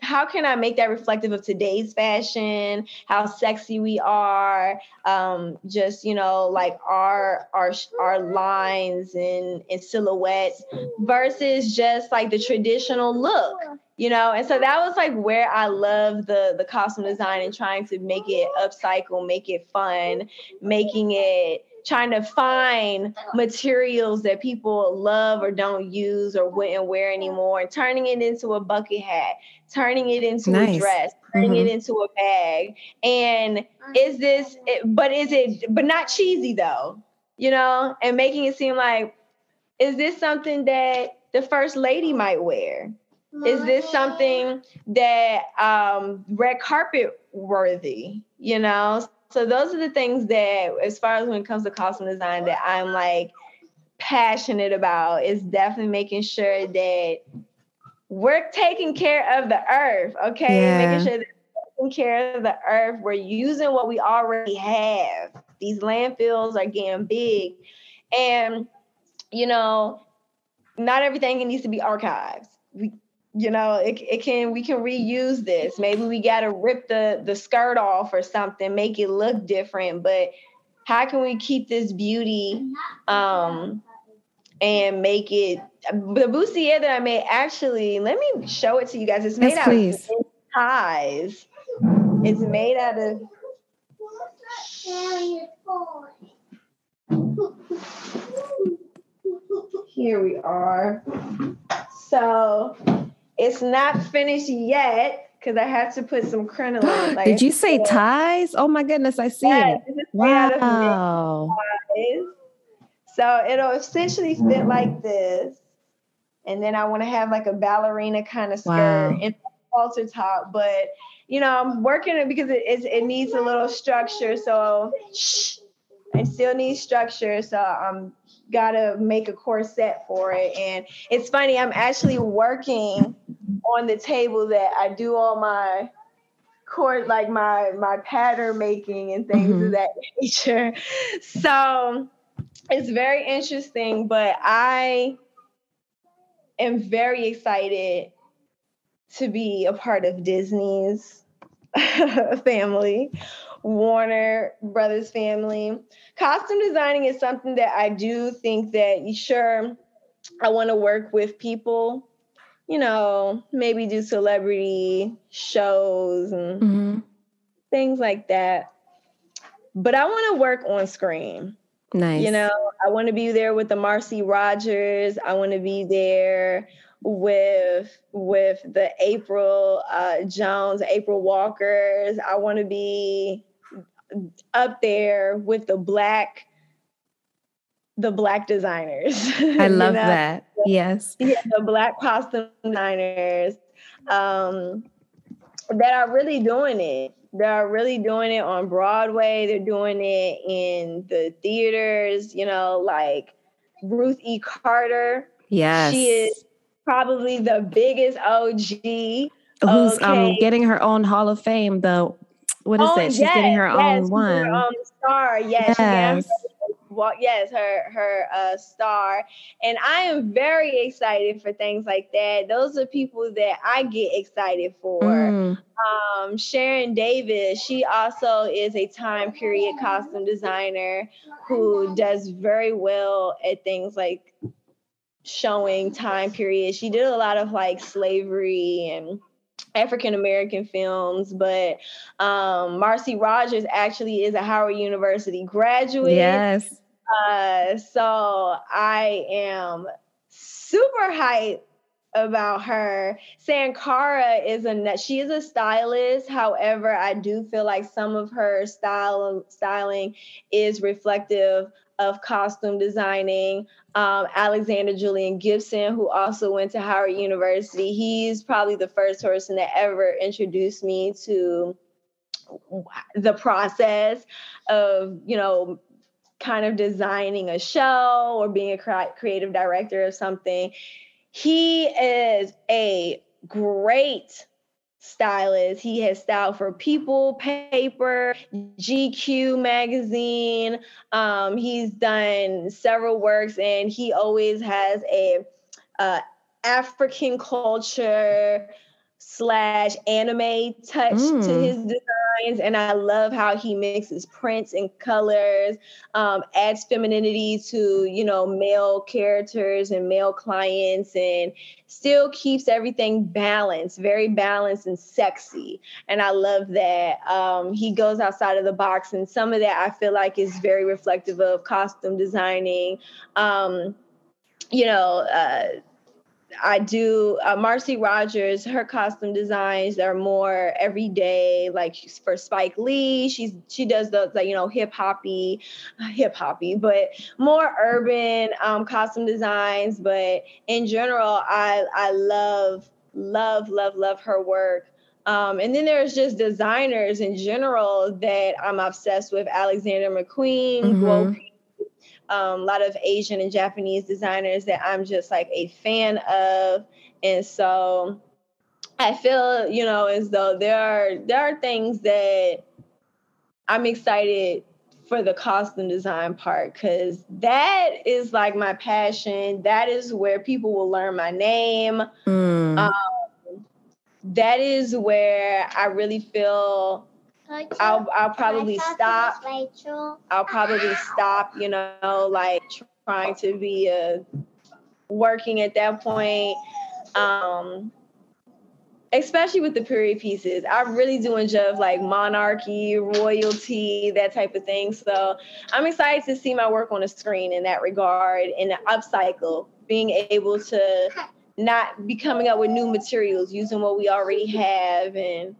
how can I make that reflective of today's fashion, how sexy we are, um, just you know, like our our our lines and, and silhouettes versus just like the traditional look, you know. And so that was like where I love the the costume design and trying to make it upcycle, make it fun, making it trying to find materials that people love or don't use or wouldn't wear anymore and turning it into a bucket hat, turning it into nice. a dress, turning mm-hmm. it into a bag. And is this, but is it, but not cheesy though, you know, and making it seem like, is this something that the first lady might wear? Is this something that um, red carpet worthy? You know, so those are the things that, as far as when it comes to costume design, that I'm like passionate about is definitely making sure that we're taking care of the earth, okay? Yeah. Making sure that taking care of the earth. We're using what we already have. These landfills are getting big. And, you know, not everything needs to be archives. We you know it, it can we can reuse this maybe we got to rip the the skirt off or something make it look different but how can we keep this beauty um and make it the bustier that i made actually let me show it to you guys it's made yes, out please. of ties. It's made out of here we are. So it's not finished yet because I have to put some crinoline. Like Did you say ties? Oh my goodness, I see yes, it. Wow. So it'll essentially fit like this. And then I want to have like a ballerina kind of skirt wow. and halter top. But you know, I'm working it because it, it, it needs a little structure. So shh, I still need structure. So I'm gotta make a corset for it. And it's funny, I'm actually working on the table that I do all my court like my my pattern making and things mm-hmm. of that nature. So it's very interesting, but I am very excited to be a part of Disney's family, Warner Brothers family. Costume designing is something that I do think that sure I want to work with people, you know, maybe do celebrity shows and mm-hmm. things like that. But I want to work on screen. Nice. You know, I want to be there with the Marci Rodgers. I want to be there with with the April uh, Jones, April Walkers. I want to be up there with the black the black designers. I love know? that. Yes. Yeah, the black costume designers um, that are really doing it. They're really doing it on Broadway. They're doing it in the theaters, you know, like Ruth E. Carter. Yes. She is probably the biggest OG. Who's um, okay. um, getting her own Hall of Fame, though. What is oh, it? She's yes, getting her yes, own one. Her own star. Yes. yes well, yes, her her uh, star, and I am very excited for things like that. Those are people that I get excited for. Mm. Um, Sharen Davis, she also is a time period costume designer who does very well at things like showing time period. She did a lot of like slavery and African American films, but um, Marci Rodgers actually is a Howard University graduate. Yes. Uh, so I am super hyped about her. Sankara is a she is a stylist. However, I do feel like some of her style styling is reflective of costume designing. Um, Alexander Julian Gibson, who also went to Howard University, he's probably the first person that ever introduced me to the process of you know kind of designing a show or being a creative director of something. He is a great stylist. He has styled for People, Paper, GQ magazine. Um, he's done several works, and he always has a uh, African culture slash anime touch mm. to his designs and i love how he mixes prints and colors um, adds femininity to you know male characters and male clients and still keeps everything balanced very balanced and sexy and i love that um, he goes outside of the box and some of that i feel like is very reflective of costume designing um, you know uh, I do uh, Marci Rodgers. Her costume designs are more everyday, like for Spike Lee. She's she does the like you know hip hoppy, hip hoppy, but more urban um, costume designs. But in general, I I love love love love her work. Um, and then there's just designers in general that I'm obsessed with. Alexander McQueen, mm-hmm um, a lot of Asian and Japanese designers that I'm just like a fan of. And so I feel, you know, as though there are there are things that I'm excited for the costume design part because that is like my passion. That is where people will learn my name. Mm. Um, that is where I really feel I'll I'll probably stop. I'll probably stop, you know, like trying to be a working at that point. Um especially with the period pieces. I really do enjoy like monarchy, royalty, that type of thing. So I'm excited to see my work on the screen in that regard in the upcycle, being able to not be coming up with new materials, using what we already have and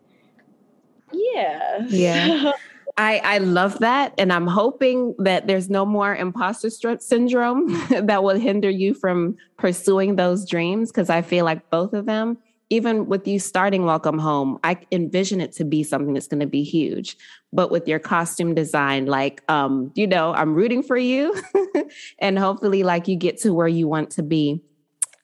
yeah. Yeah. I, I love that. And I'm hoping that there's no more imposter syndrome that will hinder you from pursuing those dreams. Cause I feel like both of them, even with you starting Welcome Home, I envision it to be something that's going to be huge. But with your costume design, like, um, you know, I'm rooting for you and hopefully, like, you get to where you want to be.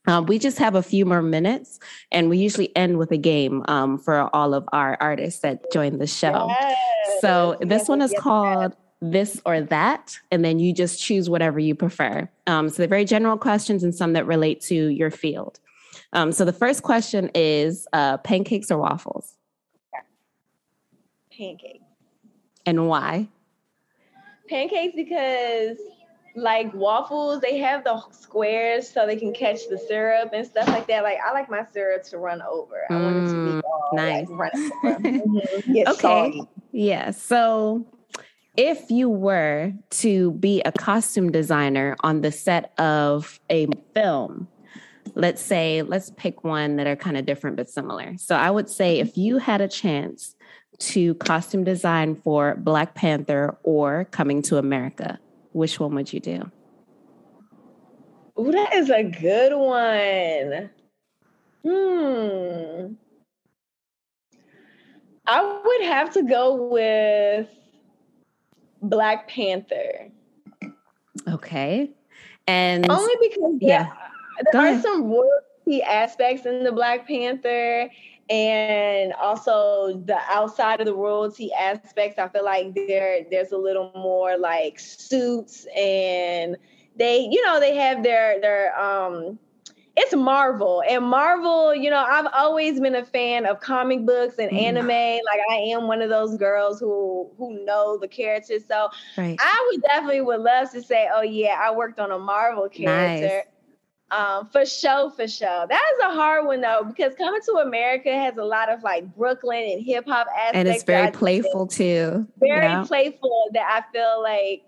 Um, we just have a few more minutes, and we usually end with a game um, for all of our artists that join the show. Yes. So this yes, one is yes, called This or That, and then you just choose whatever you prefer. Um, so they're very general questions and some that relate to your field. Um, so the first question is uh, pancakes or waffles? Pancakes. And why? Pancakes because like waffles, they have the squares so they can catch the syrup and stuff like that. Like I like my syrup to run over. I want it to be mm, all nice. like mm-hmm. okay. Salty. Yeah. So if you were to be a costume designer on the set of a film, let's say, let's pick one that are kind of different but similar. So I would say if you had a chance to costume design for Black Panther or Coming to America, which one would you do? Oh, that is a good one. Hmm. I would have to go with Black Panther. Okay. And only because yeah, there, there are ahead. some royalty aspects in the Black Panther and also the outside of the royalty aspects i feel like there there's a little more like suits and they you know they have their their um it's marvel and marvel you know i've always been a fan of comic books and mm. anime like i am one of those girls who who know the characters so right. i would definitely would love to say oh yeah i worked on a marvel character nice. Um, for sure, for sure. That is a hard one though, because coming to America has a lot of like Brooklyn and hip hop aspects. And it's very playful too. Very yeah. playful that I feel like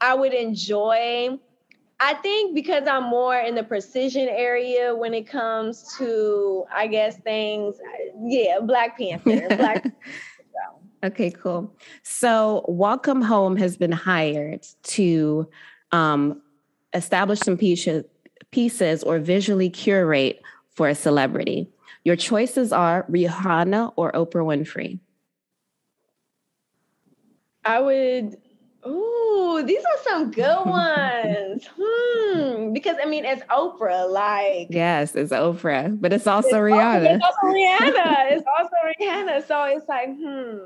I would enjoy. I think because I'm more in the precision area when it comes to, I guess, things. Yeah, Black Panther. Black Okay, cool. So, Welcome Home has been hired to um, establish some pieces pieces or visually curate for a celebrity. Your choices are Rihanna or Oprah Winfrey. I would. Ooh, these are some good ones. hmm. Because I mean, it's Oprah. Like yes, it's Oprah, but it's also it's Rihanna. it's also Rihanna. it's also Rihanna. So it's like, hmm.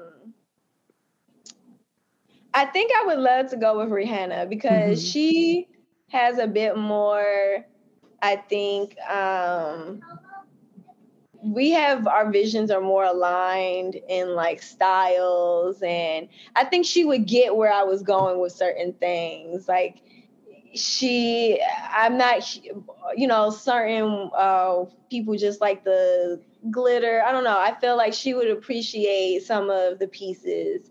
I think I would love to go with Rihanna because mm-hmm. she has a bit more I think um, we have our visions are more aligned in like styles, and I think she would get where I was going with certain things. Like she, I'm not, you know, certain uh, people just like the glitter. I don't know. I feel like she would appreciate some of the pieces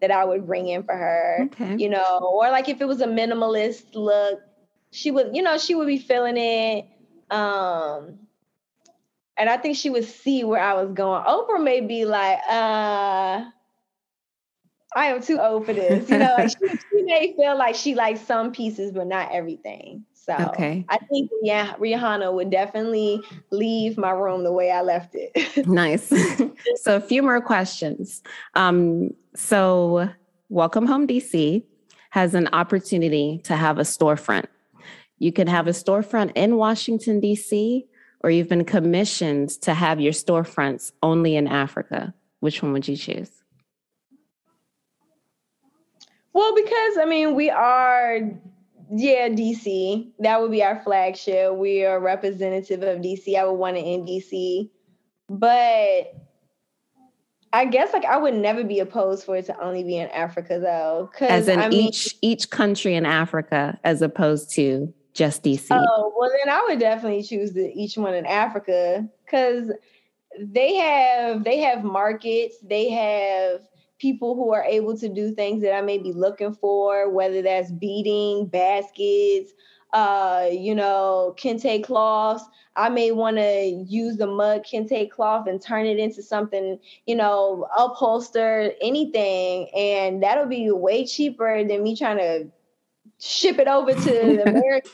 that I would bring in for her. Okay. You know, or like if it was a minimalist look, she would, you know, she would be feeling it. Um, and I think she would see where I was going. Oprah may be like, uh, I am too old for this. You know, like she, she, may feel like she likes some pieces, but not everything. So okay. I think yeah, Rihanna would definitely leave my room the way I left it. nice. so a few more questions. Um, so Welcome Home DC has an opportunity to have a storefront you can have a storefront in Washington, D.C., or you've been commissioned to have your storefronts only in Africa. Which one would you choose? Well, because I mean, we are, yeah, DC. That would be our flagship. We are representative of DC. I would want it in DC. But I guess like I would never be opposed for it to only be in Africa though. As in I mean, each each country in Africa as opposed to just DC? Oh, well, then I would definitely choose the, each one in Africa because they have they have markets, they have people who are able to do things that I may be looking for, whether that's beading, baskets, uh, you know, kente cloths. I may want to use the mud kente cloth and turn it into something, you know, upholster, anything. And that'll be way cheaper than me trying to ship it over to America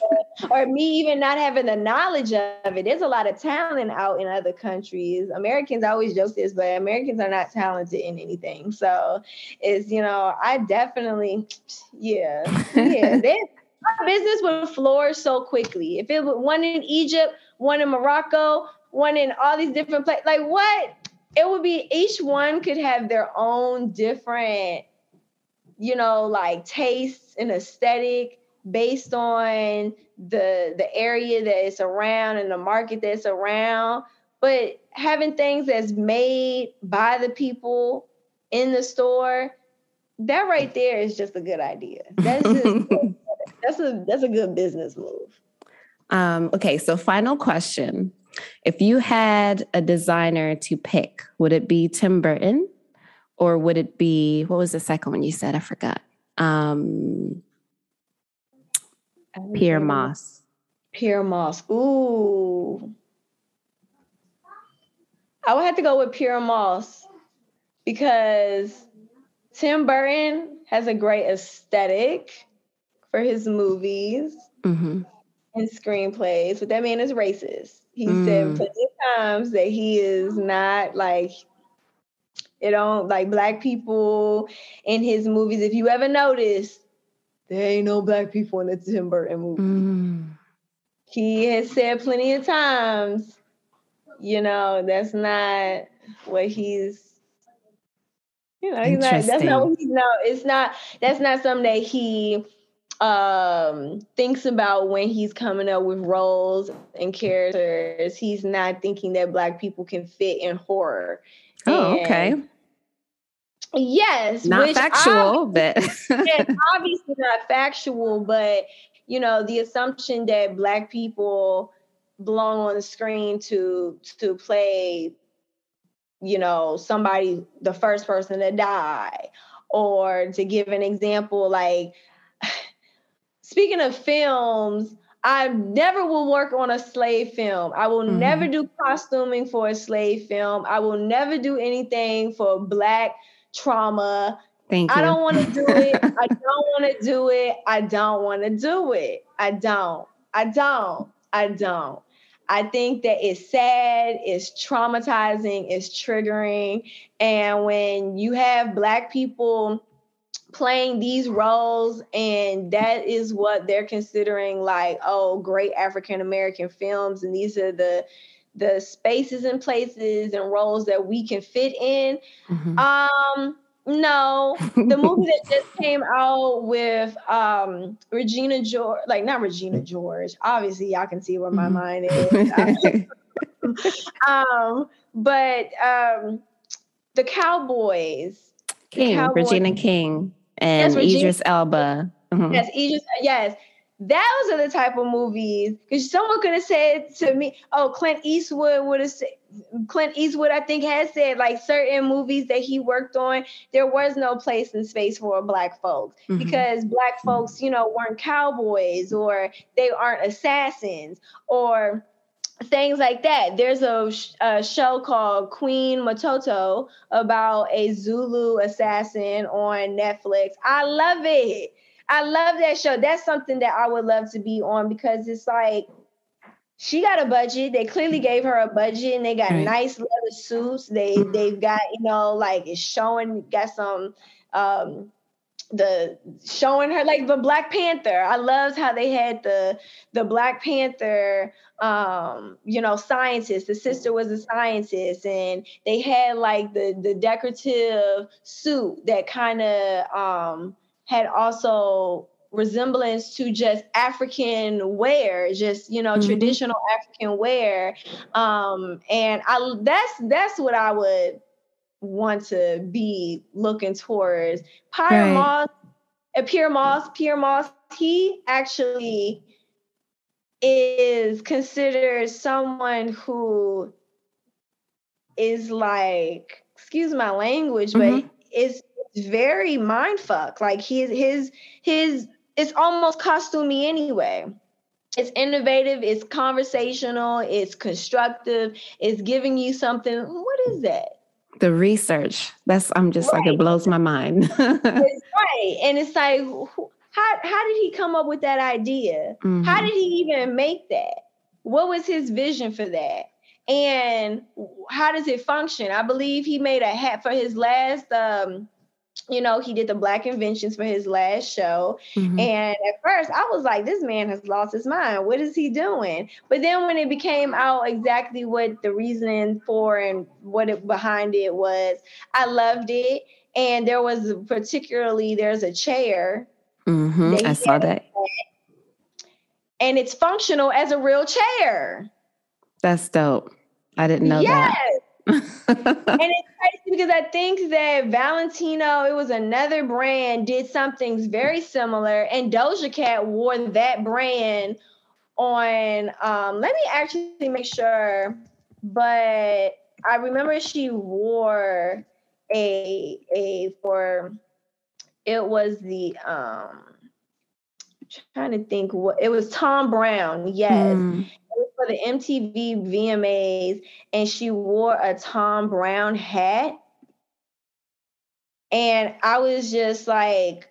or me even not having the knowledge of it. There's a lot of talent out in other countries. Americans always joke this, but Americans are not talented in anything. So it's, you know, I definitely, yeah, yeah. my business would flourish so quickly. If it was one in Egypt, one in Morocco, one in all these different places, like what? It would be each one could have their own different, you know, like tastes and aesthetic based on the the area that it's around and the market that's around. But having things that's made by the people in the store, that right there is just a good idea. That's just that's a that's a good business move. Um, okay, so final question. If you had a designer to pick, would it be Tim Burton or would it be what was the second one you said? I forgot. Um Pyer Moss. Pyer Moss. Ooh. I would have to go with Pyer Moss because Tim Burton has a great aesthetic for his movies mm-hmm. and screenplays, but that man is racist. He mm. said plenty of times that he is not like it don't like black people in his movies. If you ever notice, there ain't no black people in the Tim Burton movie. Mm. He has said plenty of times, you know, that's not what he's you know, he's not that's not what he's no, it's not that's not something that he um thinks about when he's coming up with roles and characters. He's not thinking that black people can fit in horror. Oh, okay. Yes, not factual, but obviously not factual, but you know, the assumption that black people belong on the screen to to play you know somebody the first person to die or to give an example like speaking of films, I never will work on a slave film. I will mm-hmm. never do costuming for a slave film. I will never do anything for black trauma. Thank you. I don't want to do it. I don't want to do it. I don't want to do it. I don't. I don't. I don't. I think that it's sad, it's traumatizing, it's triggering. And when you have Black people playing these roles and that is what they're considering like oh great african american films and these are the the spaces and places and roles that we can fit in. Mm-hmm. um no. The movie that just came out with um regina george like not regina george obviously y'all can see where my mm-hmm. mind is. Um but um the cowboys. King, Regina King and yes, Idris Elba. Mm-hmm. Yes, Idris. Yes, those are the type of movies. Because someone could have said to me, "Oh, Clint Eastwood would have said." Clint Eastwood, I think, has said like certain movies that he worked on, there was no place in space for black folks mm-hmm. because black folks, you know, weren't cowboys or they aren't assassins or things like that. There's a, a, show called Queen Matoto about a Zulu assassin on Netflix. I love it. I love that show. That's something that I would love to be on because it's like she got a budget. They clearly gave her a budget and they got right. nice leather suits. They they've got, you know, like it's showing got some um the showing her like the Black Panther. I loved how they had the the Black Panther um you know scientist the sister was a scientist and they had like the the decorative suit that kind of um had also resemblance to just African wear, just you know, mm-hmm. traditional African wear. Um, and I that's that's what I would want to be looking towards. Pyer right. Moss, uh, Pyer Moss, Pyer Moss, he actually is considered someone who is like, excuse my language, mm-hmm. but it's very mind fuck. Like his his his it's almost costumey anyway. It's innovative, it's conversational, it's constructive, it's giving you something. What is that? The research. That's I'm just right. like it blows my mind. right. And it's like how how did he come up with that idea? Mm-hmm. How did he even make that? What was his vision for that? And how does it function? I believe he made a hat for his last um you know, he did the black inventions for his last show. Mm-hmm. And at first I was like, this man has lost his mind. What is he doing? But then when it became out exactly what the reasoning for and what it behind it was, I loved it. And there was particularly there's a chair. Mm-hmm. I saw that. And it's functional as a real chair. That's dope. I didn't know yes. that. And it's crazy because I think that Valentino, it was another brand, did something very similar, and Doja Cat wore that brand on. Um, let me actually make sure, but I remember she wore a a for it was the um trying to think what it was Thom Browne, yes. Mm for the MTV VMAs and she wore a Thom Browne hat. And I was just like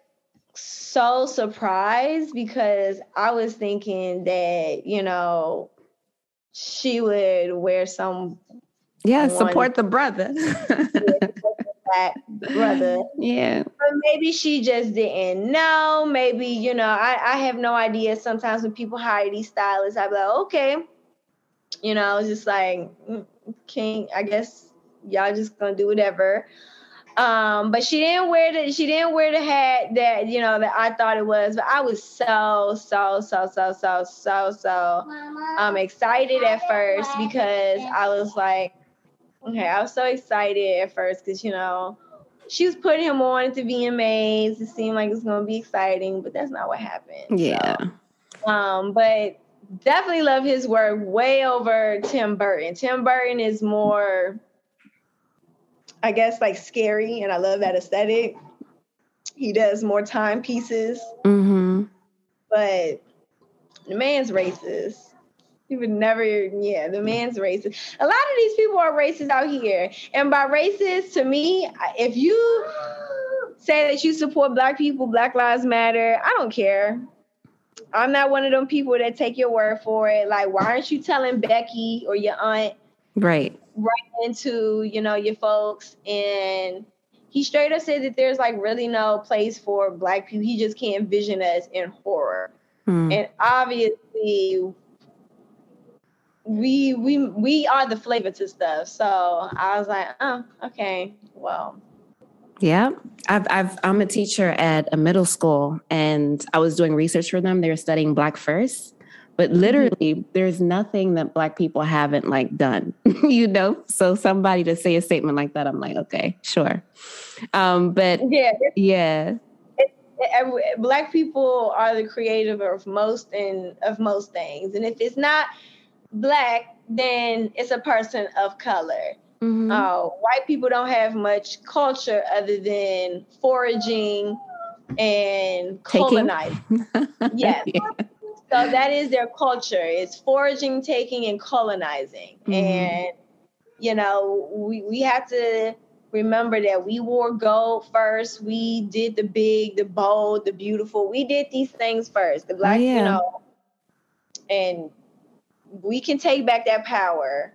so surprised because I was thinking that, you know, she would wear some yeah, support the brother. black brother. Yeah. But maybe she just didn't know. Maybe, you know, I, I have no idea. Sometimes when people hire these stylists, I'd be like, okay, you know, it's just like, mm, King, I guess y'all just gonna do whatever. Um, but she didn't wear the she didn't wear the hat that you know that I thought it was. But I was so so so so so so so um excited at first because I was like, okay, I was so excited at first because you know she was putting him on at the VMAs. It seemed like it was gonna be exciting, but that's not what happened. Yeah. So, um, but definitely love his work way over Tim Burton. Tim Burton is more, I guess, like scary, and I love that aesthetic. He does more timepieces. Mm-hmm. But the man's racist. He would never, yeah, the man's racist. A lot of these people are racist out here. And by racist, to me, if you say that you support Black people, Black Lives Matter, I don't care. I'm not one of them people that take your word for it. Like, why aren't you telling Becky or your aunt? Right. Right into, you know, your folks. And he straight up said that there's like really no place for black people. He just can't envision us in horror. Hmm. And obviously we we we are the flavor to stuff. So I was like, oh, okay, well, yeah, I've, I've, I'm a teacher at a middle school, and I was doing research for them. They were studying Black first, but mm-hmm. literally, mm-hmm. there's nothing that Black people haven't like done, you know. So somebody to say a statement like that, I'm like, okay, sure. Um, but yeah, yeah. black people are the creative of most and of most things, and if it's not black, then it's a person of color Mm-hmm. Uh, white people don't have much culture other than foraging and colonizing. yes. Yeah. So that is their culture. It's foraging, taking, and colonizing. Mm-hmm. And you know, we, we have to remember that we wore gold first. We did the big, the bold, the beautiful. We did these things first. The black, yeah. you know, and we can take back that power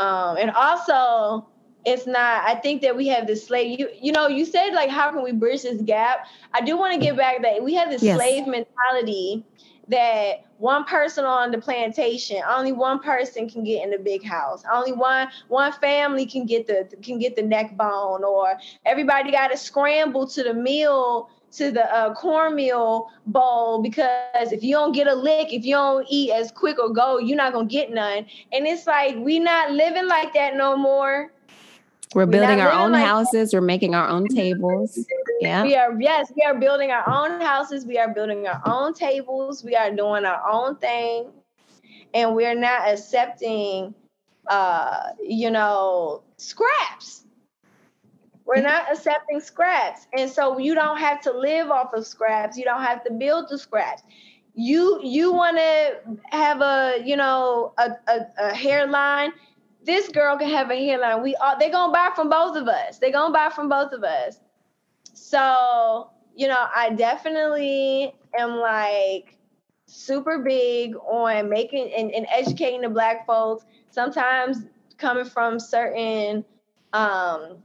um, and also, it's not, I think that we have this slave, you, you know, you said like, how can we bridge this gap? I do want to get back that we have this yes. slave mentality that one person on the plantation, only one person can get in the big house. Only one one family can get the can get the neck bone, or everybody got to scramble to the meal to the uh, cornmeal bowl because if you don't get a lick, if you don't eat as quick or go, you're not gonna get none. And it's like we not living like that no more. We're, We're building our own like houses. That. We're making our own tables. Yeah. We are yes, we are building our own houses. We are building our own tables. We are doing our own thing, and we're not accepting uh, you know, scraps. We're not accepting scraps. And so you don't have to live off of scraps. You don't have to build the scraps. You you want to have a, you know, a, a, a hairline. This girl can have a hairline. We all they're gonna buy from both of us. They're gonna buy from both of us. So, you know, I definitely am like super big on making and, and educating the black folks sometimes coming from certain um,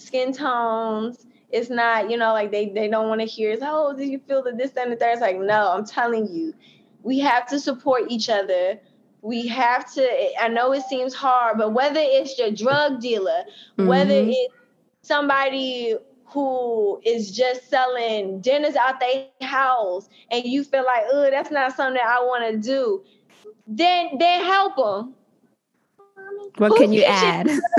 skin tones. It's not you know like they, they don't want to hear oh do you feel that this and the third? It's like no i'm telling you. We have to support each other. We have to i know it seems hard but whether it's your drug dealer mm-hmm. whether it's somebody who is just selling dinners out their house and you feel like oh that's not something that i want to do then then help them what can you add?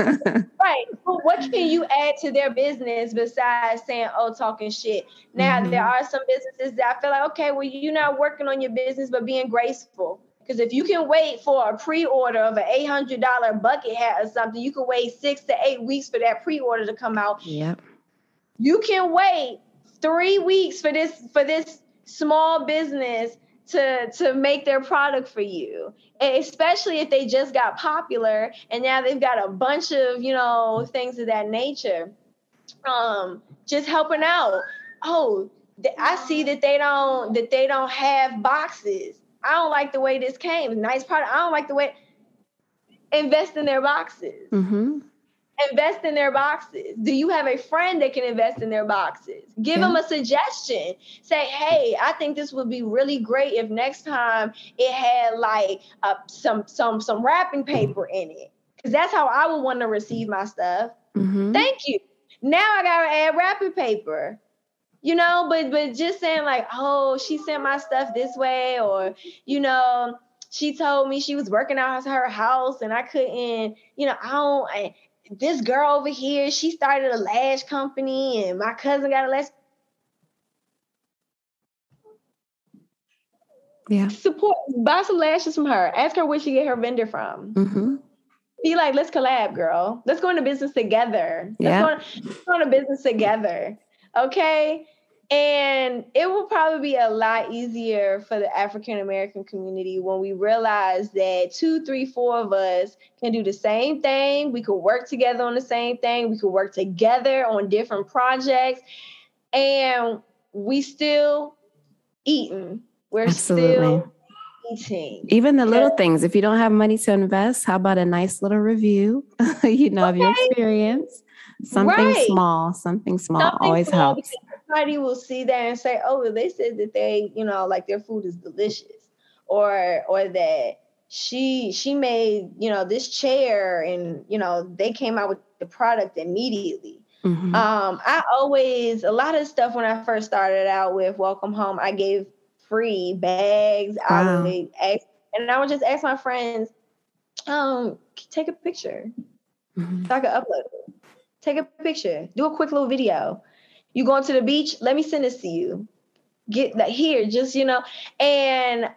right. what can you add to their business besides saying, oh, talking shit? Now, mm-hmm. there are some businesses that I feel like, okay, well, you're not working on your business, but being graceful. Because if you can wait for a pre-order of an eight hundred dollar bucket hat or something, you can wait six to eight weeks for that pre-order to come out. Yep. You can wait three weeks for this for this small business to to make their product for you. Especially if they just got popular and now they've got a bunch of you know things of that nature. Um just helping out. Oh i see that they don't that they don't have boxes. I don't like the way this came. Nice product. I don't like the way invest in their boxes. Mm-hmm invest in their boxes? Do you have a friend that can invest in their boxes? Give yeah. them a suggestion. Say, hey, I think this would be really great if next time it had like uh, some some some wrapping paper in it, because that's how I would want to receive my stuff. Mm-hmm. Thank you. Now I gotta add wrapping paper. You know, but but just saying like, oh, she sent my stuff this way, or you know, she told me she was working out her house and I couldn't, you know, I don't, I, this girl over here, she started a lash company, and my cousin got a lash. Yeah. Support, buy some lashes from her. Ask her where she get her vendor from. Mm-hmm. Be like, let's collab, girl. Let's go into business together. Yeah. Let's go, let's go into business together. Okay. And it will probably be a lot easier for the African American community when we realize that two, three, four of us can do the same thing. We could work together on the same thing. We could work together on different projects. And we still eating. We're Absolutely. still eating. Even the little things. If you don't have money to invest, how about a nice little review, you know, okay. of your experience? Something right. small, something small something always small helps somebody will see that and say, "Oh, well, they said that they, you know, like their food is delicious," or or that she she made you know this chair and you know they came out with the product immediately. Mm-hmm. Um, I always a lot of stuff when I first started out with Welcome Home, I gave free bags. Wow. I would ask, and I would just ask my friends, um, take a picture mm-hmm. so I could upload it. Take a picture, do a quick little video. You going to the beach? Let me send this to you. Get that here, just you know. And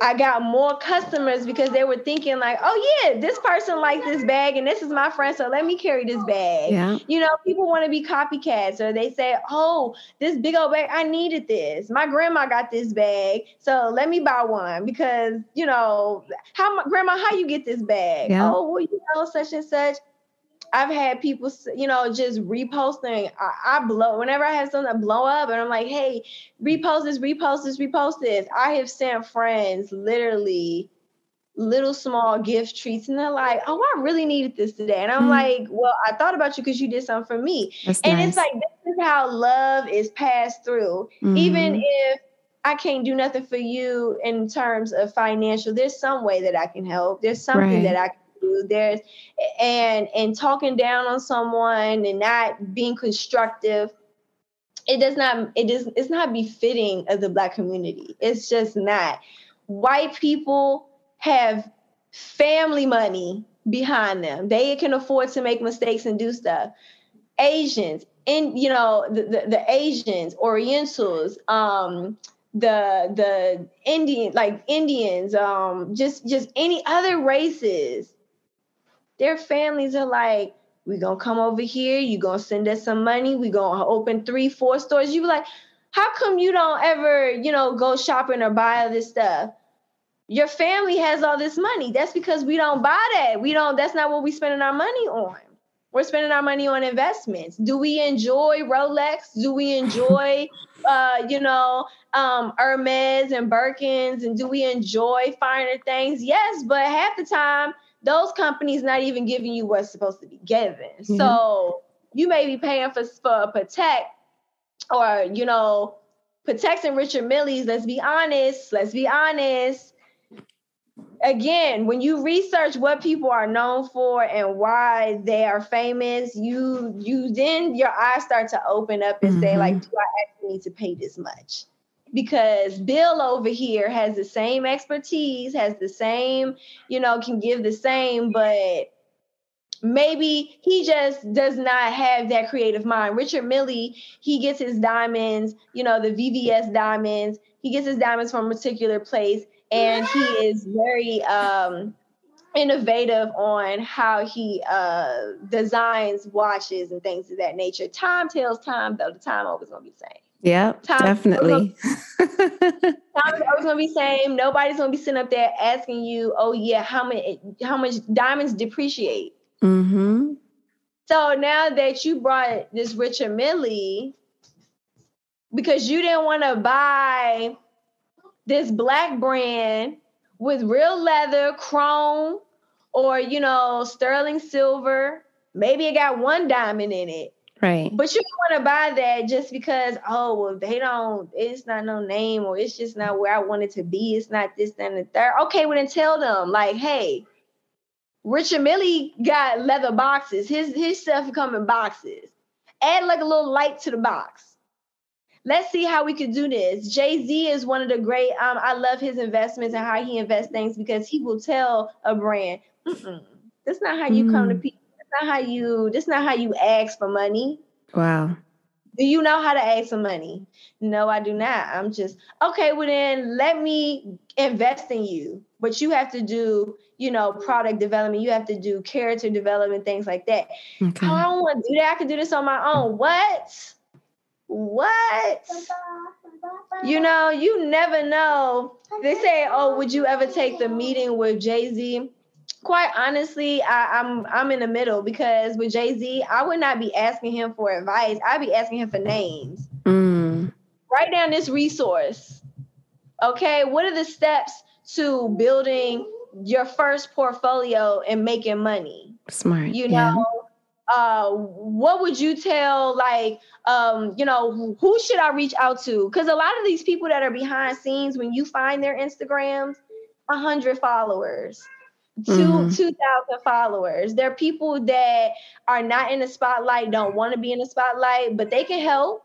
I got more customers because they were thinking like, oh yeah, this person likes this bag and this is my friend, so let me carry this bag. Yeah. You know, people want to be copycats or they say, oh, this big old bag, I needed this. My grandma got this bag, so let me buy one because you know, how grandma, how you get this bag? Yeah. Oh, well, you know, such and such. I've had people, you know, just reposting. I, I, blow whenever I have something that blow up, and I'm like, "Hey, repost this, repost this, repost this." I have sent friends literally little small gift treats, and they're like, "Oh, I really needed this today," and I'm mm-hmm. like, "Well, I thought about you because you did something for me." That's and nice. it's like this is how love is passed through, mm-hmm. even if. I can't do nothing for you in terms of financial. There's some way that I can help. There's something right. that I there's and and talking down on someone and not being constructive it does not it is it's not befitting of the black community. It's just not. White people have family money behind them. They can afford to make mistakes and do stuff. Asians in you know the, the, the asians orientals um the the indian like indians um just just any other races their families are like, we're gonna come over here, you're gonna send us some money, we're gonna open three, four stores. You be like, how come you don't ever, you know, go shopping or buy all this stuff? Your family has all this money. That's because we don't buy that. We don't, that's not what we're spending our money on. We're spending our money on investments. Do we enjoy Rolex? Do we enjoy, uh, you know, um, Hermes and Birkins? And do we enjoy finer things? Yes, but half the time, those companies not even giving you what's supposed to be given. Mm-hmm. So you may be paying for for protect or you know and Richard Mille's. Let's be honest. Let's be honest again, when you research what people are known for and why they are famous, you you then your eyes start to open up and mm-hmm. say, like, do I actually need to pay this much? Because Bill over here has the same expertise, has the same, you know, can give the same, but maybe he just does not have that creative mind. Richard Mille, he gets his diamonds, you know, the VVS diamonds. He gets his diamonds from a particular place and he is very um, innovative on how he uh, designs watches and things of that nature. Time tells time, though. The time always gonna be the same. Yeah, definitely. is always gonna be same. Nobody's gonna be sitting up there asking you, "Oh yeah, how many? How much diamonds depreciate?" Mm-hmm. So now that you brought this Richard Mille, because you didn't want to buy this black brand with real leather, chrome, or you know, sterling silver. Maybe it got one diamond in it. Right. But you don't want to buy that just because, oh, well, they don't, it's not no name or it's just not where I want it to be. It's not this, and the third. Okay, well then tell them, like, hey, Richard Mille got leather boxes. His his stuff come in boxes. Add like a little light to the box let's see how we could do this. Jay Z is one of the great. Um, I love his investments and how he invests things because he will tell a brand, "That's not how you mm. come to mm. people. Not how you. That's not how you ask for money." Wow. Do you know how to ask for money? No, I do not. I'm just okay. Well, then let me invest in you. But you have to do, you know, product development. You have to do character development, things like that. Okay. Oh, I don't want to do that. I can do this on my own. What? What? You know, you never know. They say, "Oh, would you ever take the meeting with Jay Z?" Quite honestly, I, am I'm, I'm in the middle because with Jay Z, I would not be asking him for advice. I'd be asking him for names. Mm. Write down this resource. Okay, what are the steps to building your first portfolio and making money? Smart. You know, yeah. uh, what would you tell like um, you know, who should I reach out to? Because a lot of these people that are behind scenes, when you find their Instagrams, a hundred followers, two mm-hmm. two thousand followers. They're people that are not in the spotlight, don't want to be in the spotlight, but they can help.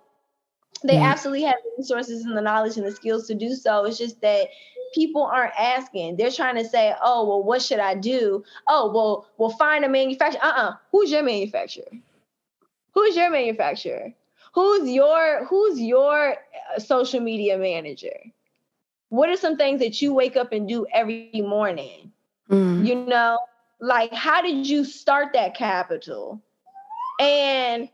They mm-hmm. absolutely have the resources and the knowledge and the skills to do so. It's just that people aren't asking. They're trying to say, "Oh, well, what should I do?" Oh, well, we'll find a manufacturer. Uh-uh. Who's your manufacturer? Who's your manufacturer? who's your who's your uh, social media manager what are some things that you wake up and do every morning mm. you know like how did you start that capital and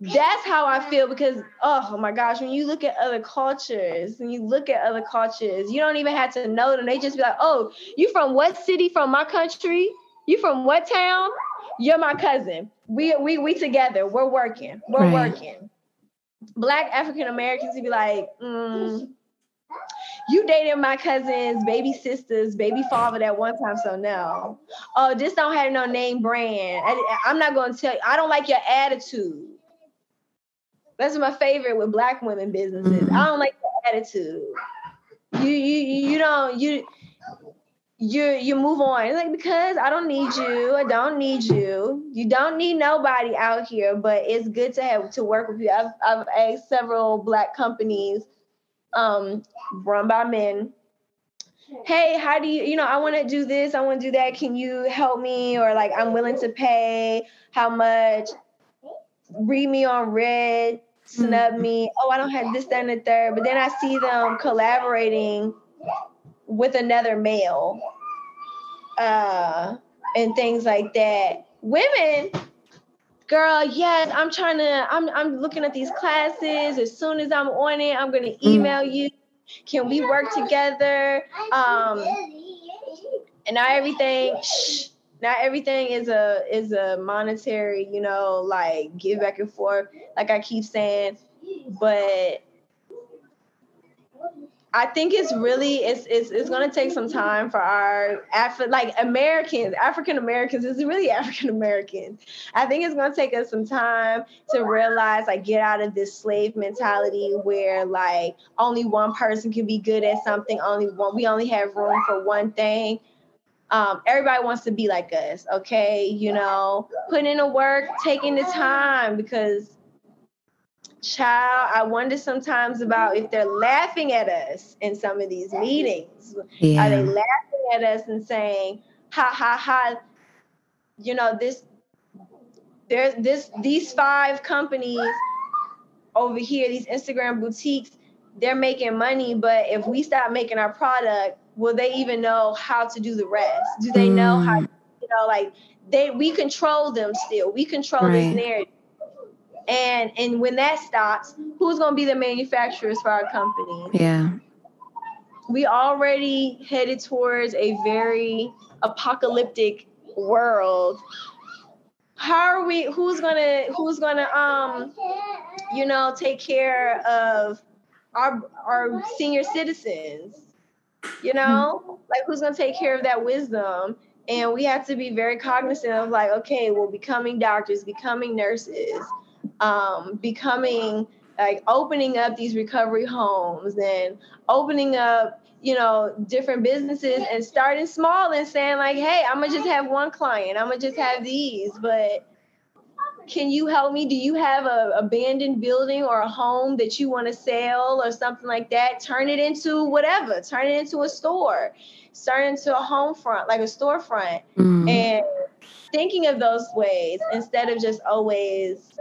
that's how I feel because oh my gosh, when you look at other cultures, when you look at other cultures, you don't even have to know them. They just be like, oh, you from what city from my country? You from what town? You're my cousin. We we we together. We're working. We're right. working. Black African Americans would be like, mm, you dated my cousin's baby sister's baby father that one time, so no. Oh, this don't have no name brand. I, I'm not gonna tell you. I don't like your attitude. That's my favorite with black women businesses. Mm-hmm. I don't like your attitude. You you you don't you you you move on. It's like because I don't need you. I don't need you. You don't need nobody out here. But it's good to have to work with you. I've I've asked several black companies, um, run by men. Hey, how do you? You know, I want to do this. I want to do that. Can you help me? Or like, I'm willing to pay. How much? Read me on red. Snub mm-hmm. me. Oh, I don't have this, that, and the third. But then I see them collaborating with another male. Uh, and things like that. Women, girl, yes, I'm trying to, I'm I'm looking at these classes. As soon as I'm on it, I'm gonna mm. email you. Can we work together? Um and not everything shh, not everything is a is a monetary, you know, like give back and forth, like I keep saying. But I think it's really it's it's, it's going to take some time for our Af- like Americans, African Americans. It's really African Americans. I think it's going to take us some time to realize like get out of this slave mentality where like only one person can be good at something. Only one we only have room for one thing. Um, everybody wants to be like us, okay? You know, putting in the work, taking the time because child, I wonder sometimes about if they're laughing at us in some of these meetings. Yeah. Are they laughing at us and saying, ha ha ha, you know, this there's this these five companies over here, these Instagram boutiques, they're making money, but if we stop making our product, will they even know how to do the rest? Do they mm. know how, mm. you know, like they we control them still. We control right. this narrative. And and when that stops, who's going to be the manufacturers for our company? Yeah. We already headed towards a very apocalyptic world. How are we who's going to who's going to um you know take care of our our senior citizens? You know? Like who's going to take care of that wisdom? And we have to be very cognizant of like okay, well becoming doctors, becoming nurses, um, becoming like opening up these recovery homes and opening up you know different businesses and starting small and saying like hey i'm gonna just have one client i'm gonna just have these but can you help me? Do you have a abandoned building or a home that you want to sell or something like that? Turn it into whatever turn it into a store turn it into a home front like a storefront. Mm. and thinking of those ways instead of just always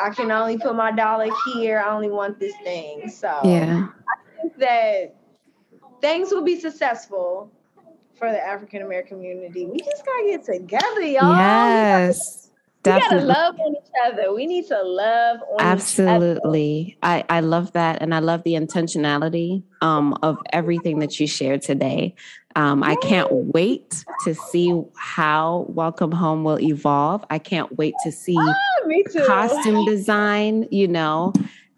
I can only put my dollar here. I only want this thing. So yeah, I think that things will be successful for the African American community. We just gotta get together, y'all. Yes. Definitely. We gotta love on each other. We need to love on Absolutely. I, I love that. And I love the intentionality um, of everything that you shared today. Um, I can't wait to see how Welcome Home will evolve. I can't wait to see oh, costume design, you know,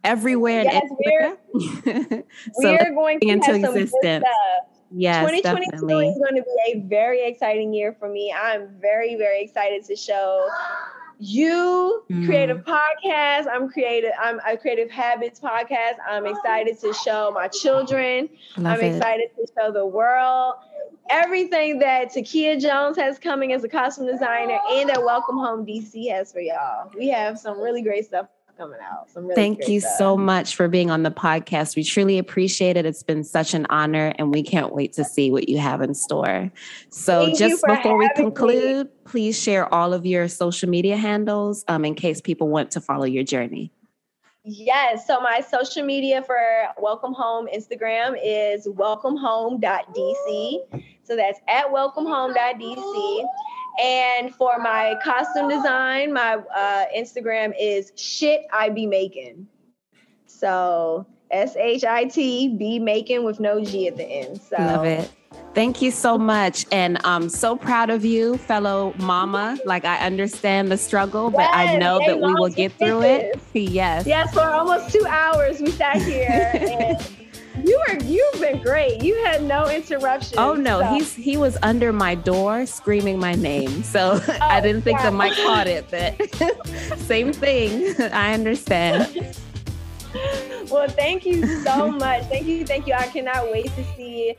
everywhere yes, we're, so we're going to into existence. Yes, 2022 definitely. is going to be a very exciting year for me. I'm very, very excited to show you mm. creative podcast. I'm creative. I'm a creative habits podcast. I'm excited to show my children. Love I'm it. excited to show the world everything that Tekiah Jones has coming as a costume designer and that Welcome Home DC has for y'all. We have some really great stuff coming out. Really Thank you stuff. so much for being on the podcast. We truly appreciate it. It's been such an honor, and we can't wait to see what you have in store. So, Thank just before we conclude, me. please share all of your social media handles um, in case people want to follow your journey. Yes. So my social media for Welcome Home Instagram is welcomehome.dc. So that's at welcomehome.dc. And for my costume design, my uh, Instagram is shit I be making. So S H I T be making with no G at the end. So love it. Thank you so much. And I'm so proud of you, fellow mama. Like I understand the struggle, but yes, I know that we will get through it. Yes. Yes, for almost two hours we sat here and you were you've been great. You had no interruptions. Oh no, so. he's he was under my door screaming my name. So oh, I didn't think yeah. the mic caught it, but same thing. I understand. well, thank you so much. Thank you, thank you. I cannot wait to see